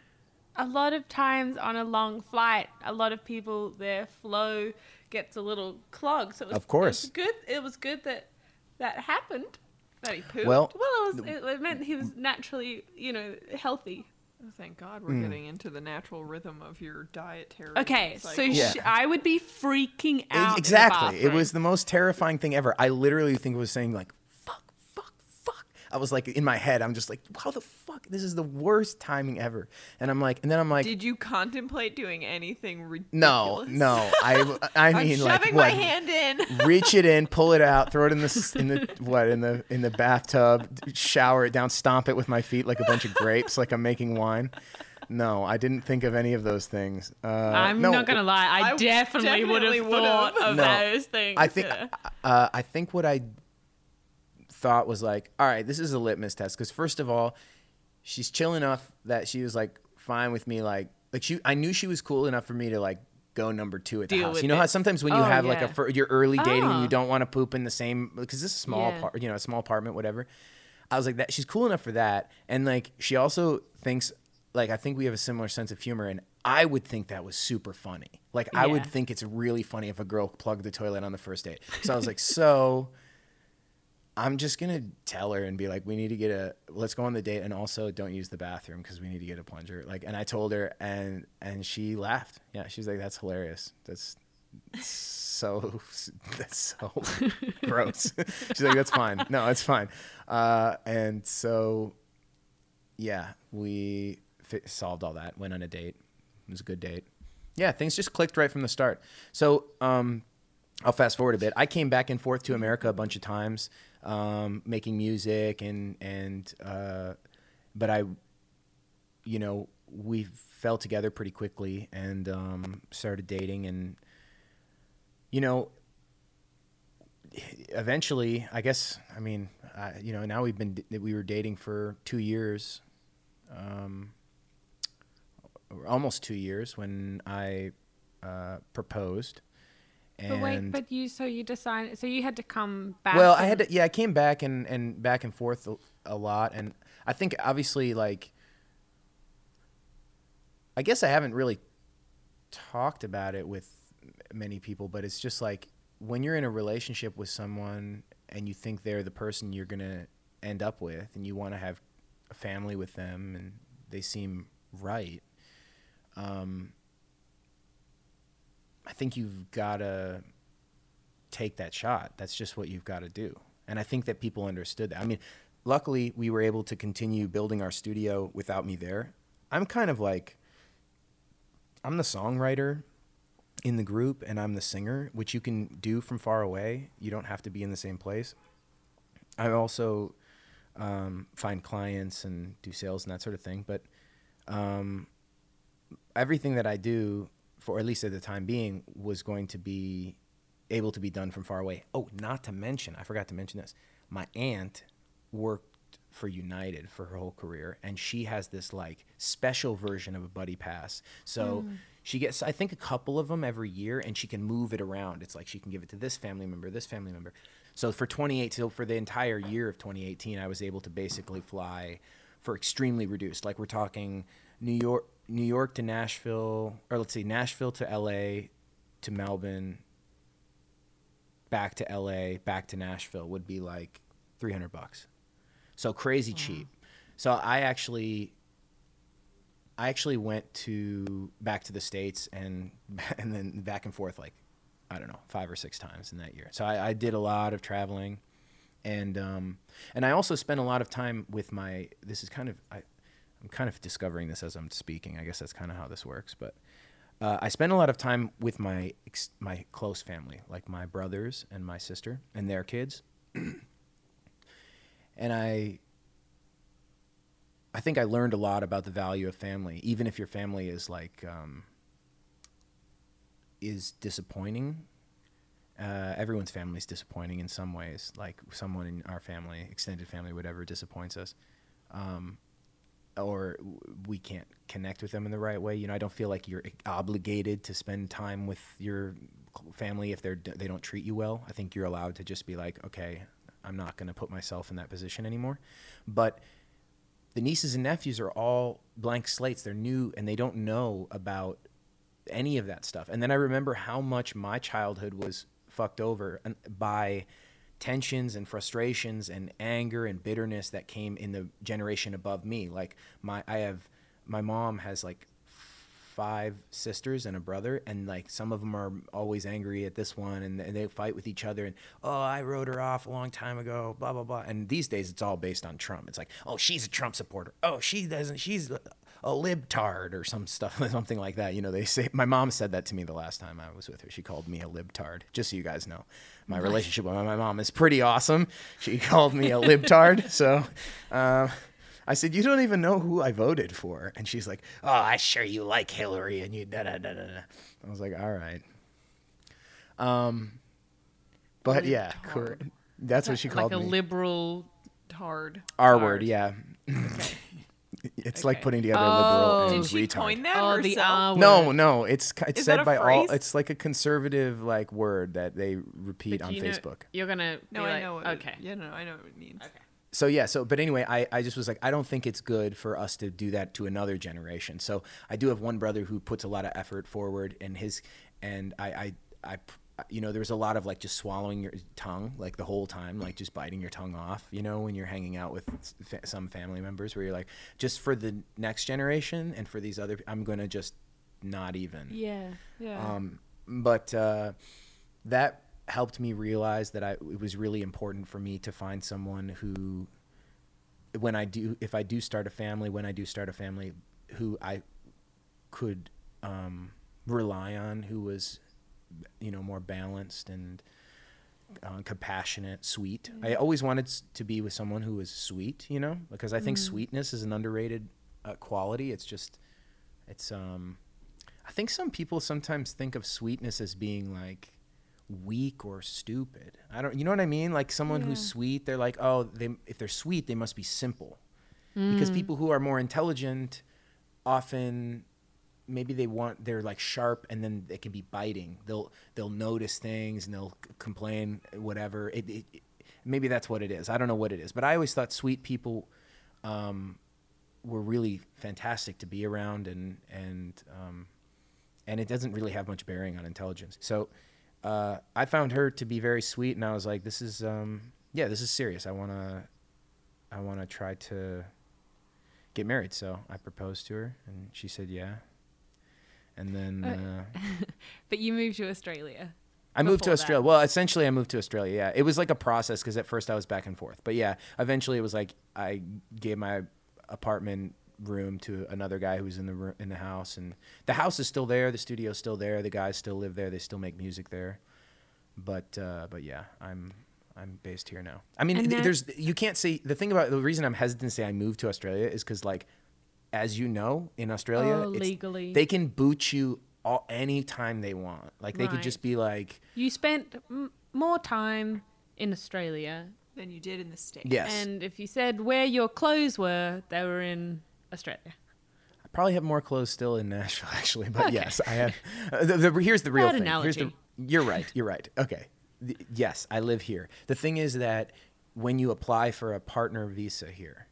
a lot of times on a long flight, a lot of people their flow gets a little clogged. So it was, Of course. it was good. It was good that that happened. That he pooped. Well- well, it was. It, it meant he was naturally, you know, healthy. Oh, thank God we're hmm. getting into the natural rhythm of your dietary. Okay, so. Yeah. sh- I would be freaking out. in the exactly. It was the most terrifying thing ever. I literally think it was saying like. I was like in my head. I'm just like, how the fuck? This is the worst timing ever. And I'm like, and then I'm like, Did you contemplate doing anything ridiculous? no, no. I I I'm mean shoving like my what? hand in. reach it in, pull it out, throw it in the in the what in the in the bathtub, shower it down, stomp it with my feet like a bunch of grapes, like I'm making wine. No, I didn't think of any of those things. Uh, I'm no, not gonna lie. I, I definitely, would definitely have would've. thought of No, those things. I think uh, I think what I thought was like, all right, this is a litmus test because first of all, she's chill enough that she was like fine with me, like like she. I knew she was cool enough for me to like go number two at the Deal house. You know how sometimes when you Oh, have like a yeah. fir- you're early dating and Ah. you don't want to poop in the same because this is a small Yeah. part, you know, a small apartment, whatever. I was like that. She's cool enough for that, and like she also thinks like I think we have a similar sense of humor, and I would think that was super funny. Like I would think it's really funny if a girl plugged the toilet on the first date. So I was like, so I'm just gonna tell her and be like, we need to get a let's go on the date, and also don't use the bathroom because we need to get a plunger. Like, and I told her, and and she laughed. Yeah, she's like, that's hilarious. That's so that's so gross. she's like, that's fine. No, it's fine. Uh, and so, yeah, we fi- solved all that. Went on a date. It was a good date. Yeah, things just clicked right from the start. So, um, I'll fast forward a bit. I came back and forth to America a bunch of times, um, making music and and uh, but I, you know, we fell together pretty quickly and um, started dating and, you know, eventually, I guess, I mean, I, you know, now we've been we were dating for two years, um, almost two years when I uh, proposed. And But wait, but you so you decided so you had to come back. well, I had to, yeah, I came back and, and back and forth a, a lot. And I think obviously like, I guess I haven't really talked about it with many people, but it's just like when you're in a relationship with someone and you think they're the person you're going to end up with and you want to have a family with them and they seem right. Um, I think you've got to take that shot. That's just what you've got to do. And I think that people understood that. I mean, luckily we were able to continue building our studio without me there. I'm kind of like I'm the songwriter in the group and I'm the singer, which you can do from far away. You don't have to be in the same place. I also um, find clients and do sales and that sort of thing. But um, everything that I do, for at least at the time being, was going to be able to be done from far away. Oh, not to mention, I forgot to mention this. My aunt worked for United for her whole career, and she has this like special version of a buddy pass. So hmm. she gets, I think, a couple of them every year, and she can move it around. It's like she can give it to this family member, this family member. So for 28, so for the entire year of 2018, I was able to basically fly for extremely reduced. Like we're talking New York, New York to Nashville, or let's see, Nashville to LA to Melbourne, back to LA, back to Nashville would be like 300 bucks. So crazy cheap. So I actually I actually went to back to the states and and then back and forth like I don't know, 5 or 6 times in that year. So I, I did a lot of traveling and um, and I also spent a lot of time with my. This is kind of I, I'm kind of discovering this as I'm speaking. I guess that's kind of how this works, but. Uh, I spend a lot of time with my ex- my close family, like my brothers and my sister and their kids, and I I think I learned a lot about the value of family, even if your family is like um, is disappointing. Uh, everyone's family is disappointing in some ways. Like someone in our family, extended family, whatever, disappoints us, um, or we can't connect with them in the right way. You know, I don't feel like you're obligated to spend time with your family if they're they don't treat you well. I think you're allowed to just be like, okay, I'm not going to put myself in that position anymore. But the nieces and nephews are all blank slates. They're new and they don't know about any of that stuff. And then I remember how much my childhood was fucked over by tensions and frustrations and anger and bitterness that came in the generation above me. Like my I have my mom has like five sisters and a brother and like some of them are always angry at this one and, and they fight with each other and oh i wrote her off a long time ago blah blah blah. And these days it's all based on trump. It's like oh she's a trump supporter. Oh she doesn't she's a, libtard or some stuff something like that you know they say my mom said that to me the last time i was with her she called me a libtard just so you guys know my relationship with my mom is pretty awesome she called me a libtard so um, I said, "You don't even know who I voted for," and she's like, "Oh, I sure you like Hillary," and you da da da da. da." I was like, "All right." Um, but yeah, Libtard. cor- that's what she called like a me. liberal tard. R word, yeah. It's like putting together Oh. liberal and Did she retard. coin that Oh, the uh, herself? R. No, no, it's it's Is said a by all. It's like a conservative like word that they repeat But on you know- Facebook. You're gonna. No, be I like, know. What Okay. It, yeah, no, I know what it means. Okay. so yeah so but anyway I, I just was like i don't think it's good for us to do that to another generation so i do have one brother who puts a lot of effort forward and his and i i, I you know there was a lot of like just swallowing your tongue like the whole time like just biting your tongue off you know when you're hanging out with fa- some family members where you're like just for the next generation and for these other i'm gonna just not even Yeah. Yeah. um, but uh, that helped me realize that I, it was really important for me to find someone who, when I do, if I do start a family, when I do start a family, who I could um, rely on, who was, you know, more balanced and uh, compassionate, sweet. I always wanted to be with someone who was sweet, you know, because I think sweetness is an underrated uh, quality. It's just, it's um, I think some people sometimes think of sweetness as being like weak or stupid. I don't, you know what I mean? Like someone who's sweet, they're like, oh, they if they're sweet, they must be simple. Because people who are more intelligent often maybe they want they're like sharp and then they can be biting. They'll they'll notice things and they'll complain whatever. It, it, it- maybe that's what it is. I don't know what it is, but I always thought sweet people um, were really fantastic to be around and and um, and it doesn't really have much bearing on intelligence. So uh, I found her to be very sweet, and I was like, "This is, um, yeah, this is serious. I wanna, I wanna try to get married." So I proposed to her, and she said, "Yeah." And then uh, but you moved to Australia. I moved to before that. Australia. Well, essentially, I moved to Australia. Yeah, it was like a process because at first I was back and forth, but yeah, eventually it was like I gave my apartment room to another guy who was in the roo- in the house, and the house is still there. The studio's still there. The guys still live there. They still make music there. But uh, but yeah, I'm I'm based here now. I mean, th- there's you can't say the thing about the reason I'm hesitant to say I moved to Australia is because like as you know in Australia, Oh, legally. they can boot you all any time they want. Like they could just be like. You spent m- more time in Australia, Than you did in the states. Yes. and if you said where your clothes were, they were in Australia. I probably have more clothes still in Nashville, actually. But Okay. yes, I have. Uh, the, the, here's the real Bad thing. Here's the, analogy. you're right. You're right. Okay. The- yes, I live here. The thing is that when you apply for a partner visa here,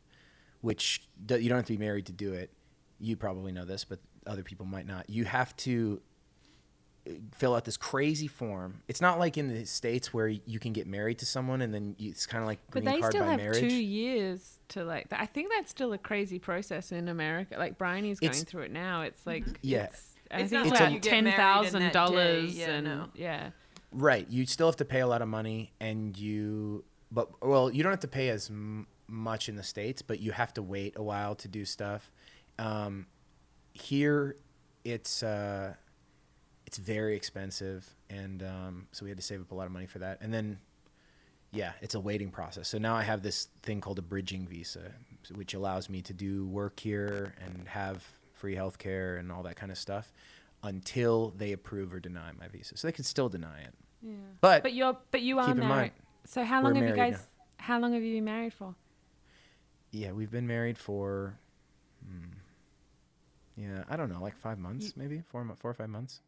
which do, you don't have to be married to do it, you probably know this, but other people might not. You have to uh, fill out this crazy form. It's not like in the states where you can get married to someone and then you, it's kind of like green But they card still by have marriage. two years to like. I think that's still a crazy process in America. Like Bryony's going It's- through it now. It's like Yeah. it's, I It's think not it's like like you get ten married in thousand that dollars. Yeah, and no. yeah. Right. You still have to pay a lot of money, and you but well, you don't have to pay as m- much in the states, but you have to wait a while to do stuff. Um, here, it's uh, it's very expensive, and um, so we had to save up a lot of money for that. And then, yeah, it's a waiting process. So now I have this thing called a bridging visa, which allows me to do work here and have free healthcare and all that kind of stuff until they approve or deny my visa. So they can still deny it. Yeah. But, But you're but you are married. mind, so how long have you guys? How long have you been married for? Yeah, we've been married for, hmm, yeah, I don't know, like five months, maybe four, four or five months.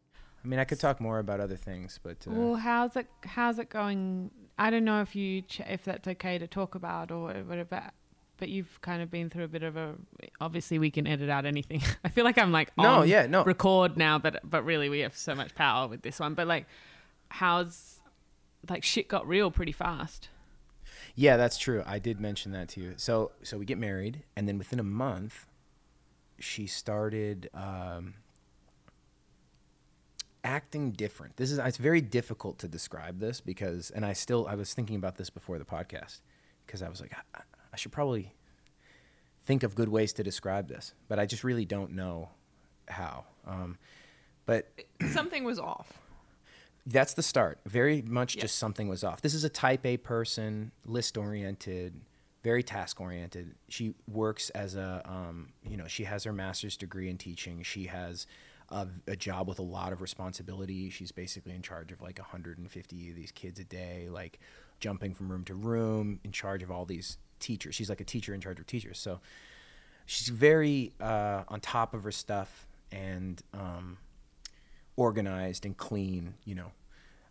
I mean, I could talk more about other things, but uh, Well, how's it how's it going? I don't know if you ch- if that's okay to talk about or whatever. But you've kind of been through a bit of a. Obviously, we can edit out anything. I feel like I'm like No, yeah, no. record now, but but really we have so much power with this one. But like, how's like shit got real pretty fast. Yeah, that's true. I did mention that to you. So so we get married, and then within a month, she started um, acting different. This is it's very difficult to describe this because, and I still I was thinking about this before the podcast because I was like I, I should probably think of good ways to describe this, but I just really don't know how. Um, but Something was off. That's the start. Very much Yeah. just something was off. This is a type A person, list oriented, very task oriented. She works as a, um, you know, she has her master's degree in teaching. She has a, a job with a lot of responsibility. She's basically in charge of like 150 of these kids a day, like jumping from room to room, in charge of all these teachers. She's like a teacher in charge of teachers. So she's very uh, on top of her stuff and um, organized and clean, you know.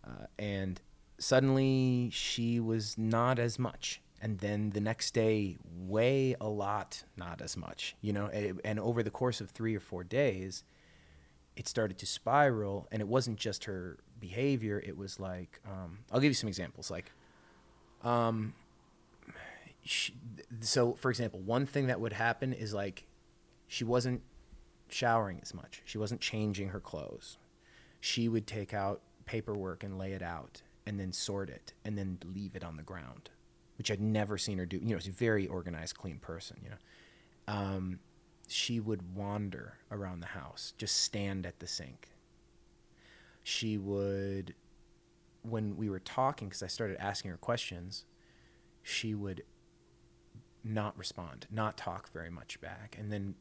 Uh, and suddenly she was not as much. And then the next day, way a lot, not as much, you know. And, over the course of three or four days, it started to spiral. And it wasn't just her behavior, it was like, um, I'll give you some examples. Like, um, she, so for example, one thing that would happen is like she wasn't showering as much. She wasn't changing her clothes. She would take out paperwork and lay it out and then sort it and then leave it on the ground, which I'd never seen her do. You know, she's a very organized, clean person, you know. Um, she would wander around the house, just stand at the sink. She would, when we were talking, because I started asking her questions, she would not respond, not talk very much back. And then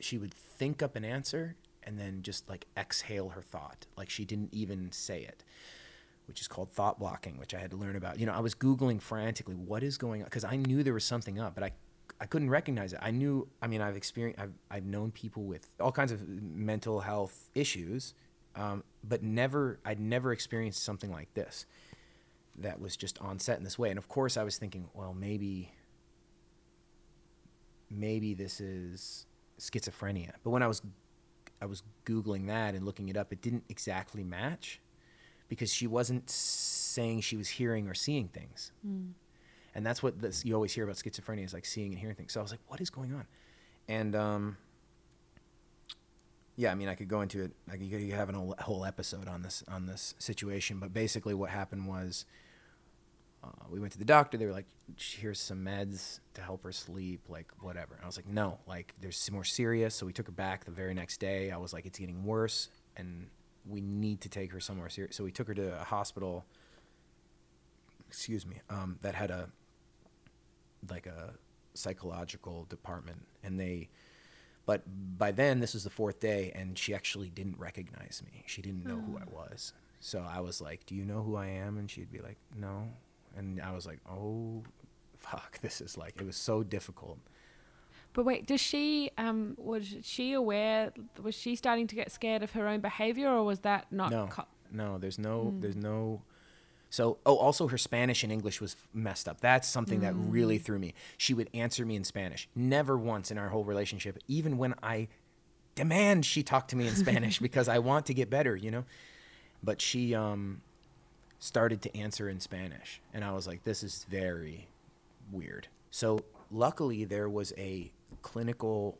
she would think up an answer and then just like exhale her thought. Like she didn't even say it, which is called thought blocking, which I had to learn about. You know, I was Googling frantically, what is going on? Because I knew there was something up, but I, I couldn't recognize it. I knew, I mean, I've experienced, I've, I've known people with all kinds of mental health issues, um, but never, I'd never experienced something like this that was just on set in this way. And of course, I was thinking, well, maybe maybe this is schizophrenia. But when I was I was googling that and looking it up, it didn't exactly match because she wasn't saying she was hearing or seeing things. And that's what this, you always hear about schizophrenia is like seeing and hearing things. So I was like, what is going on? And um, yeah, I mean, I could go into it. Like you could, you could have a whole, whole episode on this on this situation. But basically, what happened was uh, we went to the doctor. They were like, "Here's some meds to help her sleep, like whatever." And I was like, "No, like there's more serious." So we took her back the very next day. I was like, "It's getting worse, and we need to take her somewhere serious." So we took her to a hospital. Excuse me, um, that had a like a psychological department, and they. But by then, this was the fourth day, and she actually didn't recognize me. She didn't know who I was. So I was like, "Do you know who I am?" And she'd be like, "No." And I was like, "Oh, fuck! This is like it was so difficult." But wait, does she um was she aware? Was she starting to get scared of her own behavior, or was that not? no, co- no, there's no, there's no. So, oh, also her Spanish and English was messed up. That's something that really threw me. She would answer me in Spanish. Never once in our whole relationship, even when I demand she talk to me in Spanish because I want to get better, you know. But she um started to answer in Spanish, and I was like, this is very weird. So, luckily, there was a clinical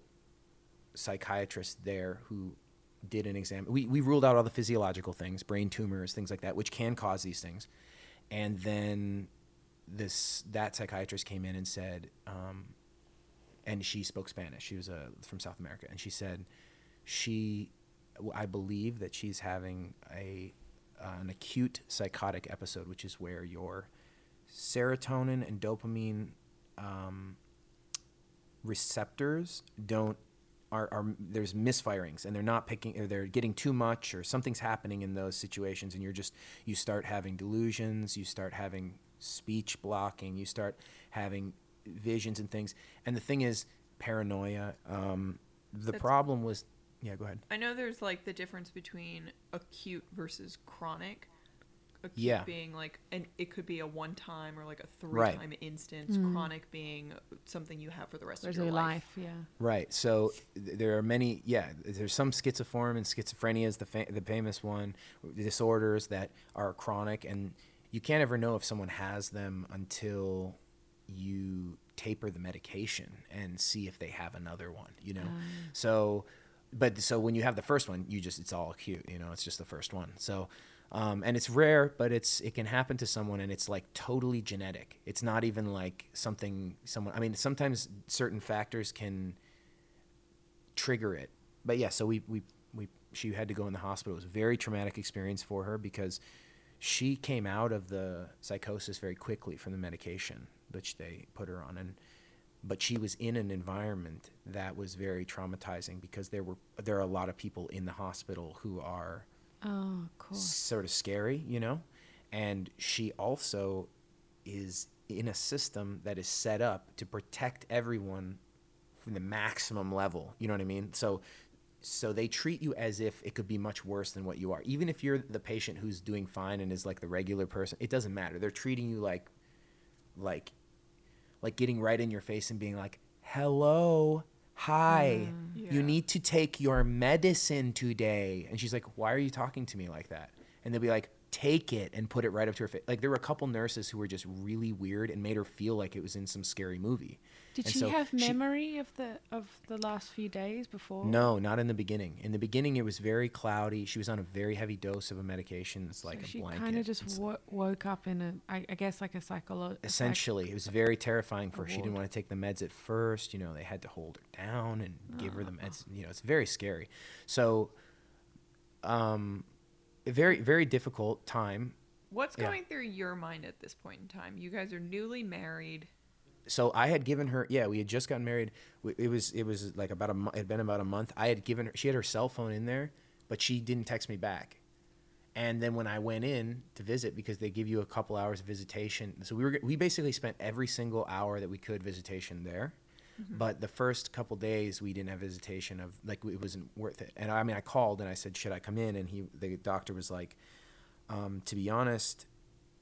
psychiatrist there who did an exam. We, we ruled out all the physiological things, brain tumors, things like that, which can cause these things. And then this that psychiatrist came in and said, um, and she spoke Spanish. She was uh, from South America, and she said, she, I believe that she's having a an acute psychotic episode, which is where your serotonin and dopamine um, receptors don't are, are there's misfirings and they're not picking or they're getting too much or something's happening in those situations and you're just you start having delusions you start having speech blocking you start having visions and things. And the thing is paranoia um, the That's- problem was yeah go ahead I know there's like the difference between acute versus chronic. Acute Yeah. being like, and it could be a one time or like a three Right. time instance. Mm. Chronic being something you have for the rest There's of your your life. life, yeah. Right. So th- there are many. Yeah, there's some schizoform and schizophrenia is the fa- the famous one. Disorders that are chronic, and you can't ever know if someone has them until you taper the medication and see if they have another one. You know. So, but so when you have the first one, you just it's all acute. You know, it's just the first one. So. Um, and it's rare, but it's it can happen to someone, and it's like totally genetic. It's not even like something someone. I mean, sometimes certain factors can trigger it. But yeah, so we we we she had to go in the hospital. It was a very traumatic experience for her because she came out of the psychosis very quickly from the medication which they put her on and but she was in an environment that was very traumatizing because there were there are a lot of people in the hospital who are Oh, course. sort of scary, you know? And she also is in a system that is set up to protect everyone from the maximum level. You know what I mean? So so they treat you as if it could be much worse than what you are. Even if you're the patient who's doing fine and is like the regular person, it doesn't matter. They're treating you like like like getting right in your face and being like, "Hello, hi, mm. you Yeah. need to take your medicine today." And she's like, "Why are you talking to me like that?" And they'll be like, "Take it and put it right up to her face." Like there were a couple nurses who were just really weird and made her feel like it was in some scary movie. Did And she so have memory of the of the last few days before? No, not in the beginning. In the beginning, it was very cloudy. She was on a very heavy dose of a medication. It's like so a she blanket. kind of just wo- woke up in a, I, I guess, like a psycholo- a psych- essentially it was very terrifying for her she didn't want to take the meds at first you know they had to hold her down and give her the meds you know it's very scary so um very very difficult time What's Yeah. going through your mind at this point in time? You guys are newly married. So i had given her yeah we had just gotten married. It was it was like about a month it had been about a month. I had given her she had her cell phone in there but she didn't text me back. And then when i went in to visit because they give you a couple hours of visitation so we were we basically spent every single hour that we could visitation there. But the first couple days we didn't have visitation of like it wasn't worth it. And i mean i called and i said should i come in? And he the doctor was like um, to be honest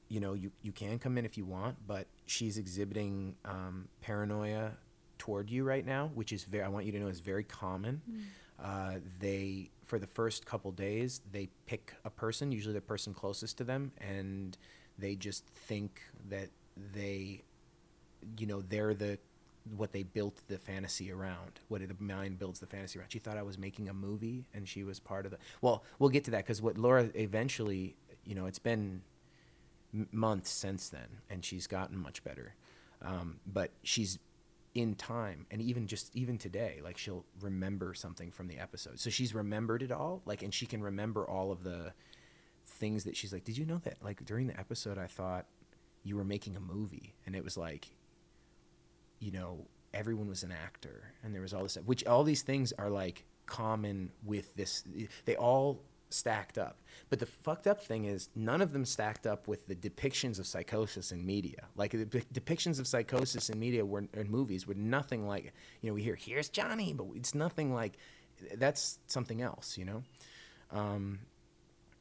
you know you, you can come in if you want but she's exhibiting um, paranoia toward you right now which is very i want you to know is very common. Uh, they for the first couple days they pick a person usually the person closest to them and they just think that they you know they're the what they built the fantasy around what the mind builds the fantasy around. She thought i was making a movie and she was part of the well we'll get to that because what laura eventually you know it's been months since then and she's gotten much better. Um, but she's in time and even just even today like she'll remember something from the episode. So she's remembered it all like and she can remember all of the things that she's like did you know that like during the episode i thought you were making a movie? And it was like you know everyone was an actor and there was all this which all these things are like common with this they all stacked up but the fucked up thing is none of them stacked up with the depictions of psychosis in media like the de- depictions of psychosis in media were in movies were nothing like you know we hear here's johnny but it's nothing like that's something else you know um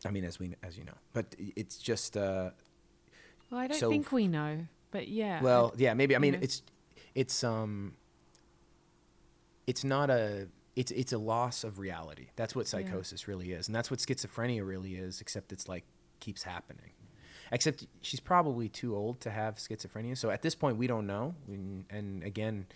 i mean as we as you know but it's just uh Well, I don't so think we know, but yeah. Well, yeah, maybe. I mean, know. it's it's um it's not a it's it's a loss of reality. That's what Yeah. psychosis really is, and that's what schizophrenia really is. Except it's like keeps happening. Except she's probably too old to have schizophrenia. So at this point, we don't know. And, and again,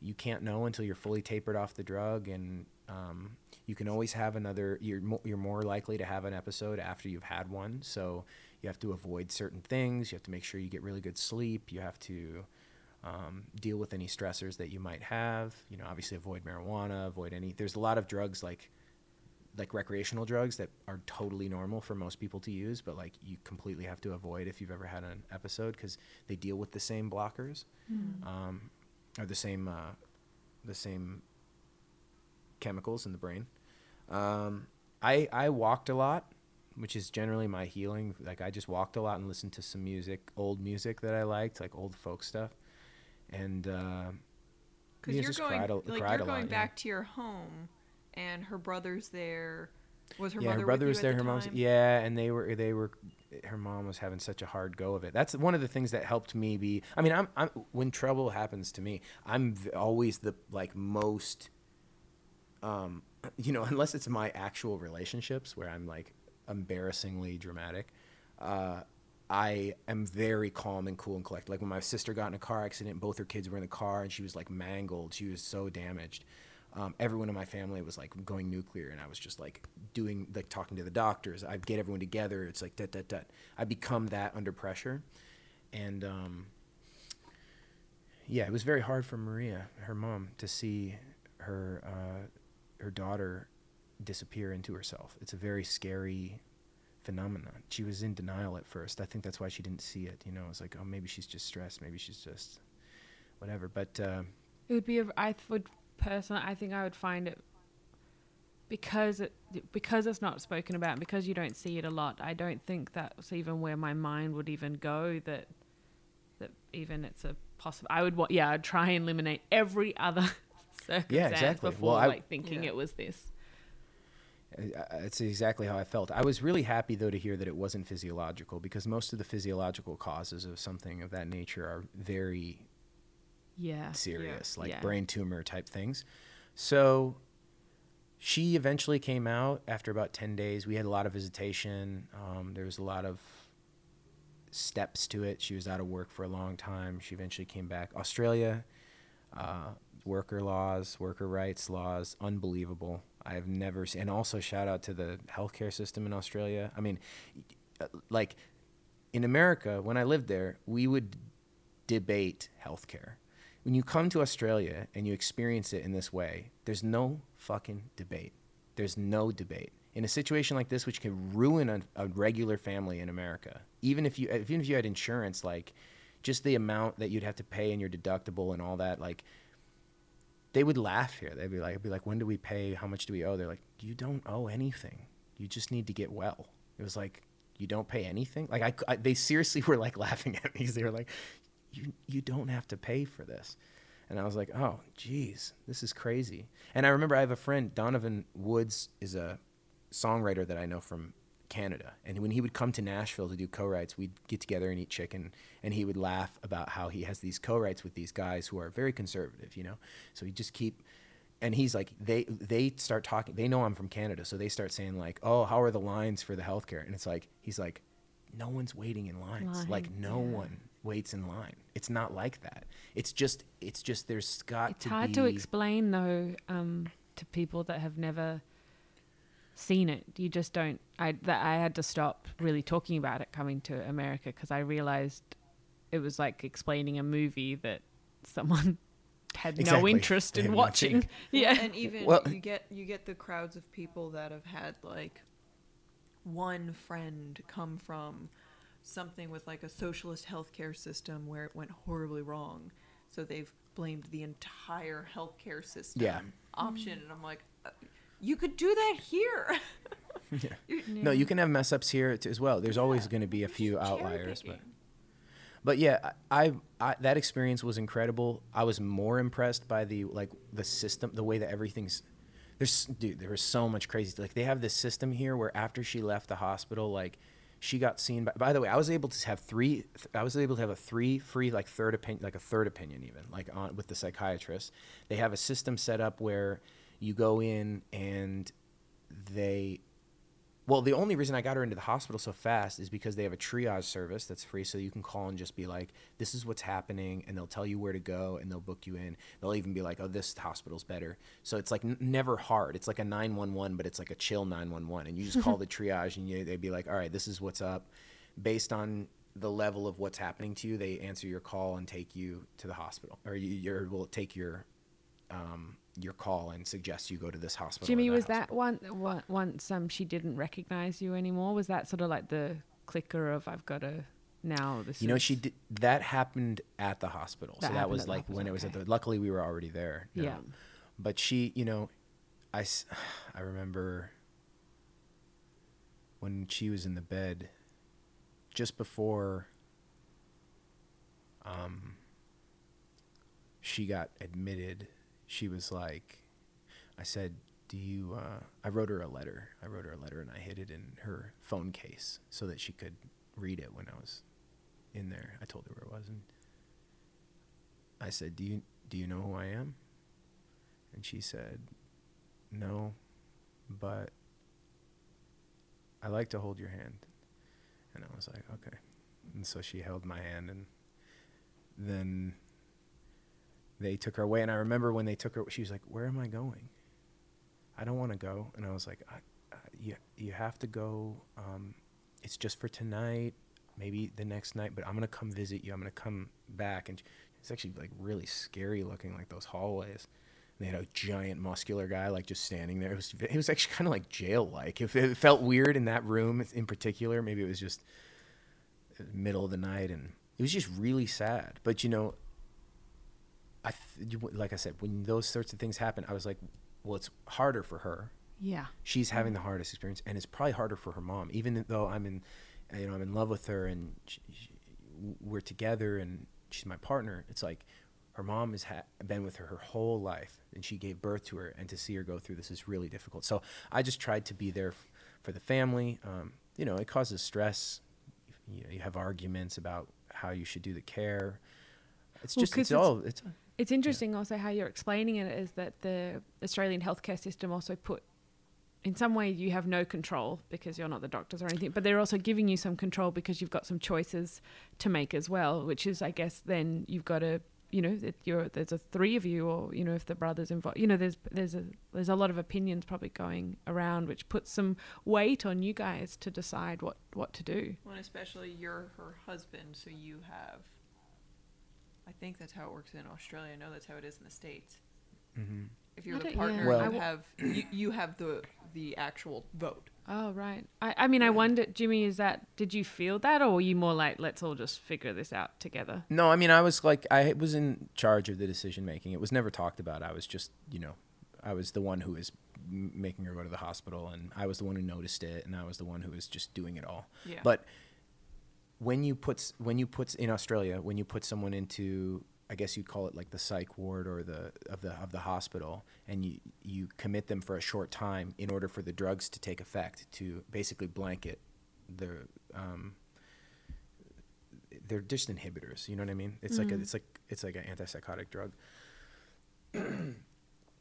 you can't know until you're fully tapered off the drug, and um, you can always have another. You're mo- you're more likely to have an episode after you've had one. So you have to avoid certain things. You have to make sure you get really good sleep. You have to um, deal with any stressors that you might have. You know, obviously avoid marijuana, avoid any. There's a lot of drugs like like recreational drugs that are totally normal for most people to use, but like you completely have to avoid if you've ever had an episode because they deal with the same blockers um, or the same uh, the same chemicals in the brain. Um, I I walked a lot, which is generally my healing. Like I just walked a lot and listened to some music, old music that I liked, like old folk stuff, and uh, Because you're going a- like you're a lot, going yeah. back to your home, and her brother's there. Was her yeah, mother her brother was there. at Her the mom's yeah, and they were they were. Her mom was having such a hard go of it. That's one of the things that helped me be. I mean, I'm, I'm when trouble happens to me, I'm always the like most. Um, you know, unless it's my actual relationships where I'm like embarrassingly dramatic, uh, I am very calm and cool and collected. Like when my sister got in a car accident, both her kids were in the car and she was like mangled. She was so damaged. Um, everyone in my family was like going nuclear, and I was just like doing like talking to the doctors. I'd get everyone together. It's like that, that, that. I become that under pressure, and um, yeah, it was very hard for Maria, her mom, to see her uh, her daughter disappear into herself. It's a very scary phenomenon. She was in denial at first. I think that's why she didn't see it. You know, it's like, oh, maybe she's just stressed. Maybe she's just whatever. But uh, It would be. A, I would personally. I think I would find it because it because it's not spoken about. Because you don't see it a lot. I don't think that's even where my mind would even go. That that even it's a possible. I would. wa- Yeah, I'd try and eliminate every other circumstance exactly. before Well, I- like thinking Yeah. it was this. It's exactly how I felt. I was really happy though to hear that it wasn't physiological because most of the physiological causes of something of that nature are very Yeah. serious, like Yeah. brain tumor type things. So she eventually came out after about 10 days. We had a lot of visitation. Um, there was a lot of steps to it. She was out of work for a long time. She eventually came back. Australia, uh, worker laws, worker rights laws, unbelievable. I have never seen, and also shout out to the healthcare system in Australia. I mean, uh, like in America, when I lived there, we would debate healthcare. When you come to Australia and you experience it in this way, there's no fucking debate. There's no debate. In a situation like this, which can ruin a, a regular family in America, even if you even if you had insurance, like just the amount that you'd have to pay and your deductible and all that, like they would laugh here. They'd be like, be like, when do we pay? How much do we owe? They're like, you don't owe anything. You just need to get well. It was like, you don't pay anything. Like I, I they seriously were like laughing at me. Because They were like, you, you don't have to pay for this. And I was like, oh, geez, this is crazy. And I remember I have a friend, Donovan Woods is a songwriter that I know from Canada. And when he would come to Nashville to do co-writes, we'd get together and eat chicken. And he would laugh about how he has these co-writes with these guys who are very conservative, you know? So he just keep, and he's like, they, they start talking, they know I'm from Canada. So they start saying like, oh, how are the lines for the healthcare? And it's like, he's like, no one's waiting in lines. like no yeah. one waits in line. It's not like that. It's just, it's just, there's got It's to hard be. to explain though um, to people that have never seen it. You just don't. I that I had to stop really talking about it coming to America because I realized it was like explaining a movie that someone had no interest in have watching. Yeah, and even Well- you get you get the crowds of people that have had like one friend come from something with like a socialist healthcare system where it went horribly wrong, so they've blamed the entire healthcare system Yeah. option, and I'm like, uh, you could do that here. No, you can have mess ups here as well. There's always going to be a few outliers, but but yeah, I, I, I that experience was incredible. I was more impressed by the like the system, the way that everything's. There's dude, there was so much crazy. Like they have this system here where after she left the hospital, like she got seen. By, by the way, I was able to have three. th- I was able to have a three free like third opinion, like a third opinion even like on with the psychiatrist. They have a system set up where you go in and they well, the only reason I got her into the hospital so fast is because they have a triage service that's free, so you can call and just be like, "This is what's happening," and they'll tell you where to go, and they'll book you in. They'll even be like, "Oh, this hospital's better." So it's like n- never hard. It's like a nine one one, but it's like a chill nine one one, and you just call the triage, and you, they'd be like, "All right, this is what's up." based on the level of what's happening to you, they answer your call and take you to the hospital, or you will take your um, your call and suggest you go to this hospital. Jimmy, was hospital. that one, once um she didn't recognize you anymore? Was that sort of like the clicker of I've got to now this? You know, she did that happened at the hospital. That so that was like when it was at the. Luckily, we were already there. no. Yeah. But she, you know, I, I remember when she was in the bed, just before. Um. She got admitted. She was like, I said, "Do you?" Uh, I wrote her a letter. I wrote her a letter and I hid it in her phone case so that she could read it when I was in there. I told her where it was, and I said, "Do you do you know who I am?" And she said, "No, but I like to hold your hand." And I was like, "Okay." And so she held my hand, and then they took her away. And I remember when they took her, she was like, "Where am I going?" I don't want to go. And I was like, I, I, "You you have to go. Um, it's just for tonight." maybe the next night, but I'm gonna come visit you. I'm gonna come back, and it's actually like really scary looking, like those hallways. And they had a giant muscular guy like just standing there. It was it was actually kind of like jail like. If it felt weird in that room in particular, maybe it was just uh, middle of the night, and it was just really sad. But you know, I th- you- like I said, when those sorts of things happen, I was like, well, it's harder for her. Yeah. she's having the hardest experience and it's probably harder for her mom. Even though i'm in you know i'm in love with her and she, she, we're together and she's my partner it's like her mom has ha- been with her her whole life and she gave birth to her and to see her go through this is really difficult. So i just tried to be there f- for the family um, you know it causes stress. You, you have arguments about how you should do the care. It's Well, just it's it's- all it's It's interesting also how you're explaining it is that the Australian healthcare system also put, in some way, you have no control because you're not the doctors or anything, but they're also giving you some control because you've got some choices to make as well, which is, I guess, then you've got to, you know, that you're there's a three of you, or you know, if the brothers involved, you know, there's there's a there's a lot of opinions probably going around, which puts some weight on you guys to decide what what to do. Well, and especially you're her husband, so you have. I think that's how it works in Australia. I know that's how it is in the states. Mhm. If you're I the don't- yeah. partner, Well- you I w- have you, you have the the actual vote. Oh right. I, I mean, I wonder, Jimmy, is that did you feel that, or were you more like, let's all just figure this out together? No, I mean, I was like, I was in charge of the decision making. It was never talked about. I was just, you know, I was the one who was making her go to the hospital, and I was the one who noticed it, and I was the one who was just doing it all. Yeah. But when you put when you put in Australia, when you put someone into, I guess you'd call it like the psych ward or the of the of the hospital, and you you commit them for a short time in order for the drugs to take effect to basically blanket the um, they're just inhibitors. You know what I mean? It's like a, it's like it's like an antipsychotic drug.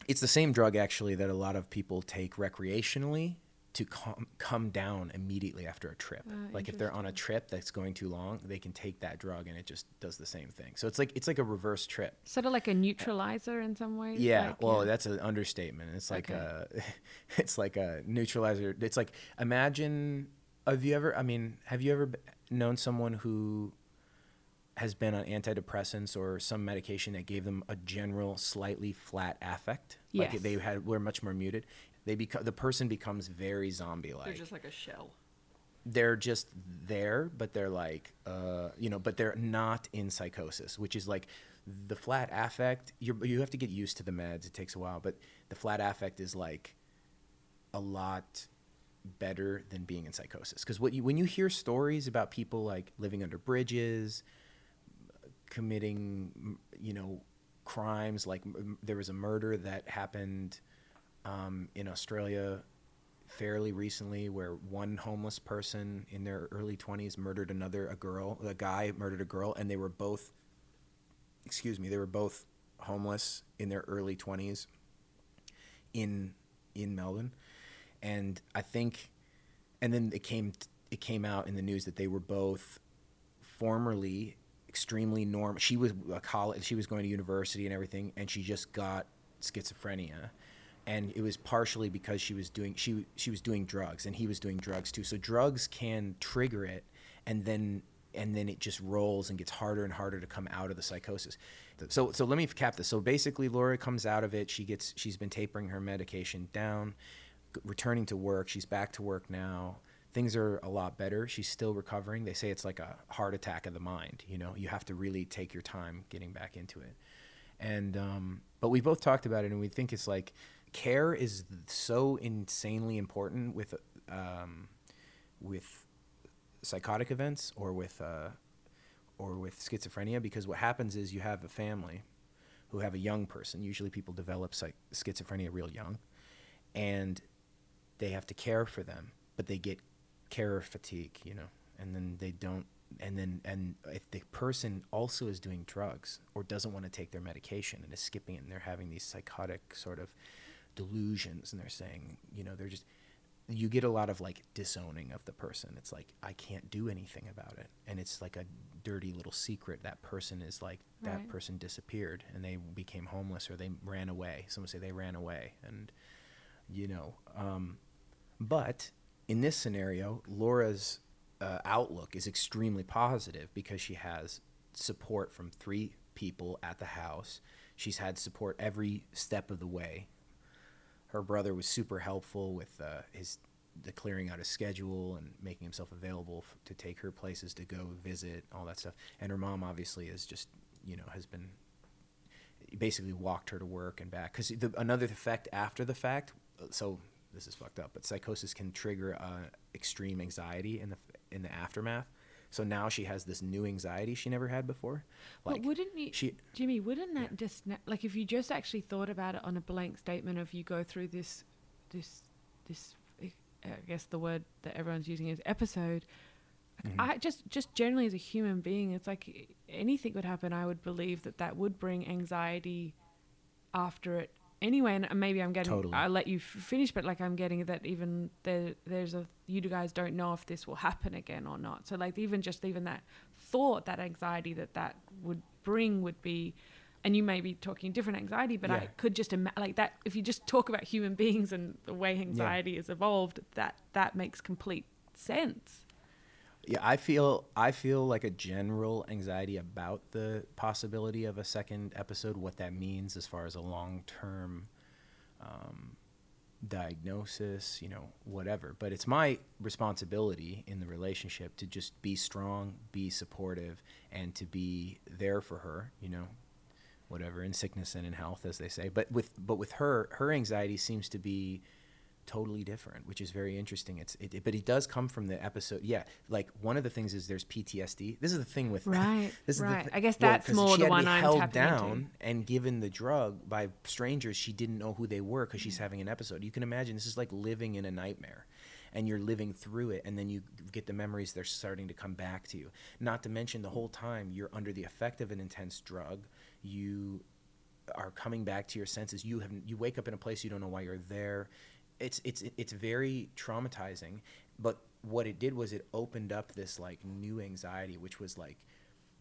it's the same drug actually that a lot of people take recreationally to calm, come down immediately after a trip. Ah, like if they're on a trip that's going too long, they can take that drug and it just does the same thing. So it's like it's like a reverse trip. Sort of like a neutralizer in some ways. Yeah, like, well, that's an understatement. It's like Okay. a, it's like a neutralizer. It's like imagine. Have you ever? I mean, have you ever known someone who has been on antidepressants or some medication that gave them a general, slightly flat affect? Like they had were much more muted. They become the person becomes very zombie-like They're just like a shell. they're just there, but they're like, uh, you know, but they're not in psychosis, which is like the flat affect. You you have to get used to the meds. It takes a while, but the flat affect is like a lot better than being in psychosis. Because what you when you hear stories about people like living under bridges, committing, you know, crimes like m- there was a murder that happened um, in Australia fairly recently where one homeless person in their early 20s murdered another a girl a guy murdered a girl and they were both excuse me they were both homeless in their early 20s in in Melbourne. And I think and then it came it came out in the news that they were both formerly extremely norm she was a college she was going to university and everything and she just got schizophrenia and it was partially because she was doing she she was doing drugs and he was doing drugs too so drugs can trigger it and then and then it just rolls and gets harder and harder to come out of the psychosis. So so let me cap this. So basically, Laura comes out of it. She gets she's been tapering her medication down, returning to work. She's back to work now. Things are a lot better. She's still recovering. They say it's like a heart attack of the mind. You know, you have to really take your time getting back into it. And um, but we both talked about it, and we think it's like care is so insanely important with um, with psychotic events or with uh, or with schizophrenia because what happens is you have a family who have a young person. Usually, people develop psych- schizophrenia real young, and they have to care for them, but they get care fatigue, you know, and then they don't. And then, and if the person also is doing drugs or doesn't want to take their medication and is skipping it, and they're having these psychotic sort of delusions, and they're saying, you know, they're just you get a lot of like disowning of the person. It's like I can't do anything about it, and it's like a dirty little secret. That person is like that Right. person disappeared and they became homeless or they ran away. Someone say they ran away, and you know. Um, but in this scenario, Laura's uh, outlook is extremely positive because she has support from three people at the house. She's had support every step of the way her brother was super helpful with uh, his the clearing out his schedule and making himself available f- to take her places to go visit all that stuff. And her mom obviously is just you know has been basically walked her to work and back. Because another effect after the fact so this is fucked up but psychosis can trigger uh, extreme anxiety in the in the aftermath so now she has this new anxiety she never had before but wouldn't you, she Jimmy? Wouldn't that just like if you just actually thought about it on a blank statement of you go through this, this, this? I guess the word that everyone's using is episode. Mm-hmm. I just, just generally as a human being, it's like anything could happen. I would believe that that would bring anxiety after it anyway. And uh, maybe I'm getting. Totally. I'll let you f- finish, but like I'm getting that even there, there's a you guys don't know if this will happen again or not. So like even just even that thought, that anxiety that that would bring would be. And you may be talking different anxiety, but I could just imagine like that. If you just talk about human beings and the way anxiety is evolved, that that makes complete sense. Yeah, I feel I feel like a general anxiety about the possibility of a second episode. What that means as far as a long term um, diagnosis, you know, whatever. But it's my responsibility in the relationship to just be strong, be supportive, and to be there for her. You know, whatever in sickness and in health, as they say. But with but with her, her anxiety seems to be totally different, which is very interesting. It's it, but it does come from the episode. Yeah, like one of the things is there's PTSD. This is the thing with Right, this is the right. I guess well, that's 'cause more she the one I'm held tapping into. down and given the drug by strangers she didn't know who they were because she's mm. having an episode. You can imagine this is like living in a nightmare. And you're living through it, and then you get the memories. They're starting to come back to you. Not to mention the whole time you're under the effect of an intense drug. You are coming back to your senses. You have you wake up in a place you don't know why you're there. It's it's it's very traumatizing. But what it did was it opened up this like new anxiety, which was like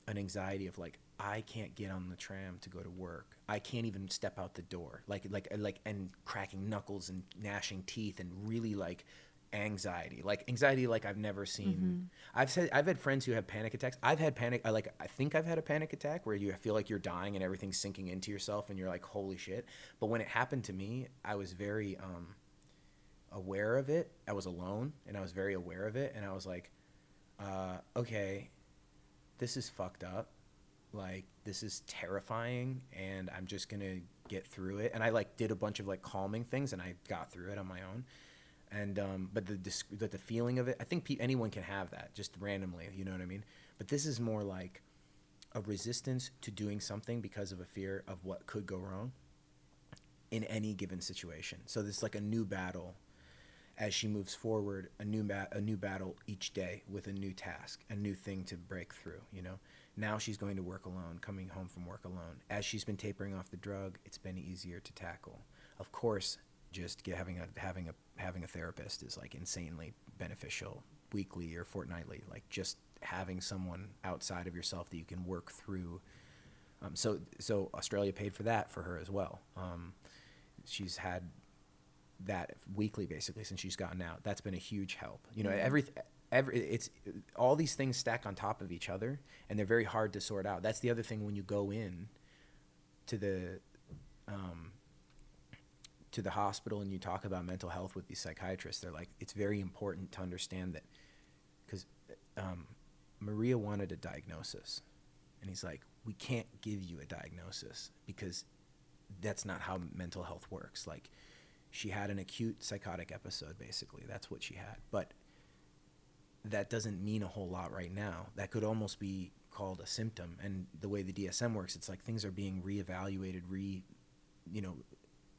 an anxiety of like I can't get on the tram to go to work. I can't even step out the door. Like like like and cracking knuckles and gnashing teeth and really like anxiety like anxiety like i've never seen i've said i've had friends who have panic attacks i've had panic i like i think i've had a panic attack where you feel like you're dying and everything's sinking into yourself and you're like holy shit but when it happened to me i was very um aware of it. I was alone and i was very aware of it and i was like uh okay this is fucked up. Like this is terrifying and i'm just gonna get through it. And i like did a bunch of like calming things and i got through it on my own. And um but the the, the feeling of it i think pe- anyone can have that just randomly you know what i mean? But this is more like a resistance to doing something because of a fear of what could go wrong in any given situation. So this is like a new battle as she moves forward a new a new battle each day with a new task a new thing to break through you know? Now she's going to work alone coming home from work alone. As she's been tapering off the drug it's been easier to tackle. Of course just get, having a having a having a therapist is like insanely beneficial weekly or fortnightly like just having someone outside of yourself that you can work through. Um, so so australia paid for that for her as well. Um, she's had that weekly basically since she's gotten out. That's been a huge help. You know every every it's all these things stack on top of each other and they're very hard to sort out. That's the other thing when you go in to the um, to the hospital and you talk about mental health with these psychiatrists they're like it's very important to understand that because um, maria wanted a diagnosis and he's like we can't give you a diagnosis because that's not how mental health works. Like she had an acute psychotic episode basically that's what she had but that doesn't mean a whole lot right now. That could almost be called a symptom. And the way the DSM works, it's like things are being reevaluated, re, you know,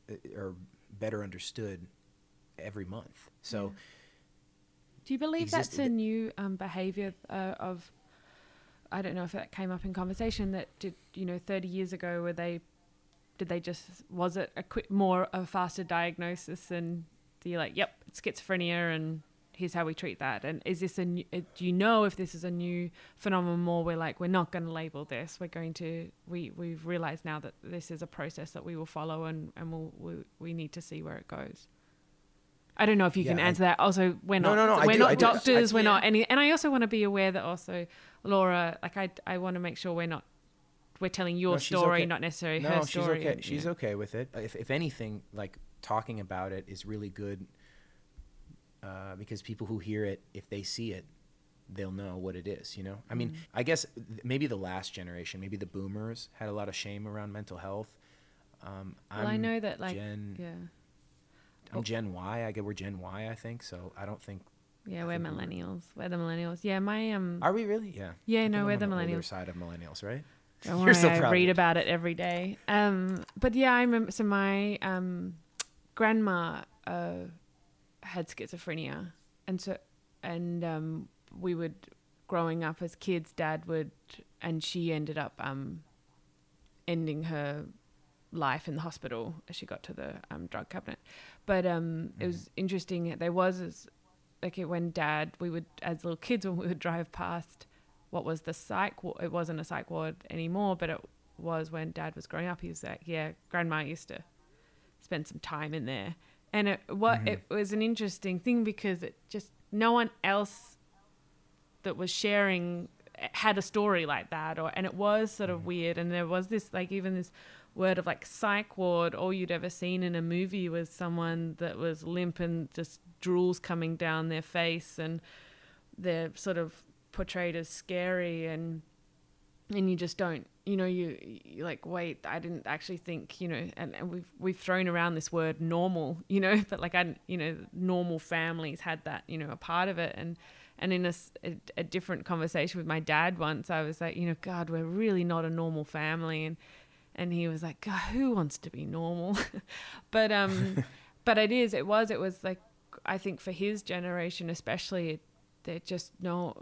uh, or better understood every month. So Do you believe exist- that's a new um, behavior uh, of? I don't know if that came up in conversation. That did you know thirty years ago were they? Did they just was it a quick more a faster diagnosis and you're like, yep, it's schizophrenia and here's how we treat that. And is this a new, uh, do you know if this is a new phenomenon? More we're like we're not going to label this. We're going to we we've realized now that this is a process that we will follow and and we'll, we we need to see where it goes. I don't know if you can Yeah, I- answer that. Also, we're No, not no, no, I we're do, not I do. Doctors. we're not any, and I also want to be aware that also Laura, like I, I want to make sure we're not we're telling your No, story, okay. not necessarily no, her she's story. okay. and, She's yeah. okay with it. If, if anything, like talking about it is really good uh, because people who hear it, if they see it, they'll know what it is. You know, I mean, Mm. I guess th- maybe the last generation, maybe the boomers, had a lot of shame around mental health. Um, Well, i know that like Gen, yeah, I'm Oh. Gen Y. I get we're Gen Y. I think so. I don't think. yeah, I we're think we were- millennials. We're the millennials. Yeah, my um. Are we really? Yeah. Yeah, I no, we're the millennials. side of millennials, right? Don't You're so I proud of read about it every day. Um, but yeah, I remember. So my um, grandma uh, had schizophrenia, and so and um, we would growing up as kids. Dad would, and she ended up um, ending her life in the hospital as she got to the um, drug cabinet. But um, it was interesting. There was like when Dad, we would as little kids when we would drive past what was the psych ward. It wasn't a psych ward anymore, but it was when Dad was growing up. He was like, yeah, Grandma used to spend some time in there, and it what mm-hmm. it was an interesting thing because it just no one else that was sharing eh, had a story like that or and it was sort of mm-hmm. weird and there was this like even this word of like psych ward all you'd ever seen in a movie was someone that was limp and just drools coming down their face and they're sort of portrayed as scary and and you just don't you know you you like wait i didn't actually think you know and, and we've we've thrown around this word normal you know but like i you know normal families had that you know a part of it. And and in a a different conversation with my dad once i was like you know god we're really not a normal family. And and he was like god who wants to be normal? But um but it is it was it was like i think for his generation especially it, they just no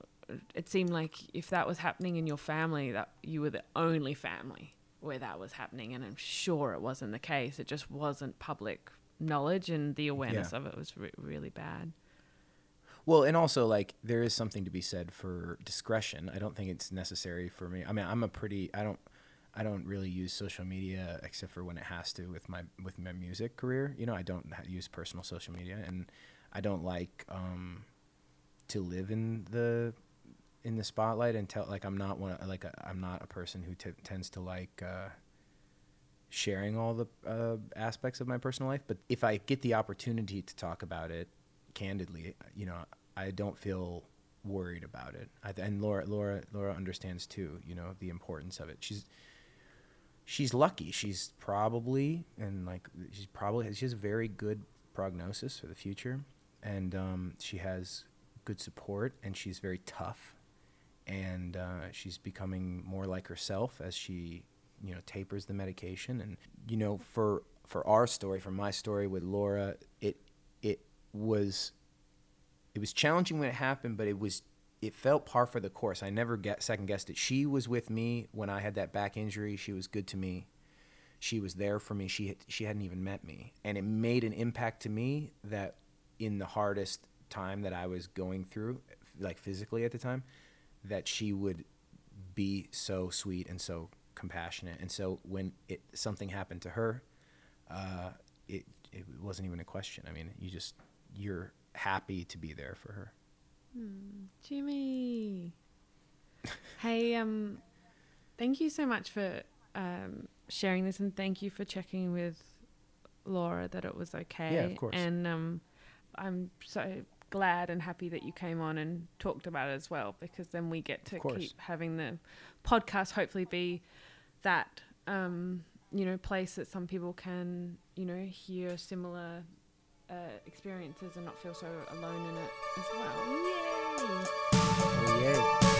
it seemed like if that was happening in your family that you were the only family where that was happening and i'm sure it wasn't the case it just wasn't public knowledge and the awareness Yeah. of it was re- really bad Well, and also like there is something to be said for discretion. I don't think it's necessary for me. I mean, I'm a pretty I don't I don't really use social media except for when it has to with my with my music career. You know, I don't use personal social media and I don't like um to live in the in the spotlight and tell like I'm not one like i I'm not a person who t- tends to like uh sharing all the uh, aspects of my personal life. But if I get the opportunity to talk about it candidly, you know, I don't feel worried about it. I, and Laura, Laura, Laura understands too. You know, the importance of it. She's she's lucky. She's probably and like she's probably she has a very good prognosis for the future, and um, she has good support, and she's very tough, and uh, she's becoming more like herself as she you know tapers the medication, and you know for for our story, for my story with Laura, it it was it was challenging when it happened, but it was it felt par for the course. I never get second guessed it. She was with me when I had that back injury. She was good to me. She was there for me. She had, she hadn't even met me, and it made an impact to me that in the hardest time that I was going through, like physically at the time, that she would be so sweet and so compassionate. And so when it something happened to her, uh, it it wasn't even a question. I mean, you just you're happy to be there for her. Jimmy. hey, um, thank you so much for um, sharing this, and thank you for checking with Laura that it was okay. Yeah, of course. And um, I'm so glad and happy that you came on and talked about it as well, because then we get to keep having the podcast. Hopefully, be that um, you know place that some people can you know hear similar. Uh, experiences and not feel so alone in it as well. Yay! Oh, yay.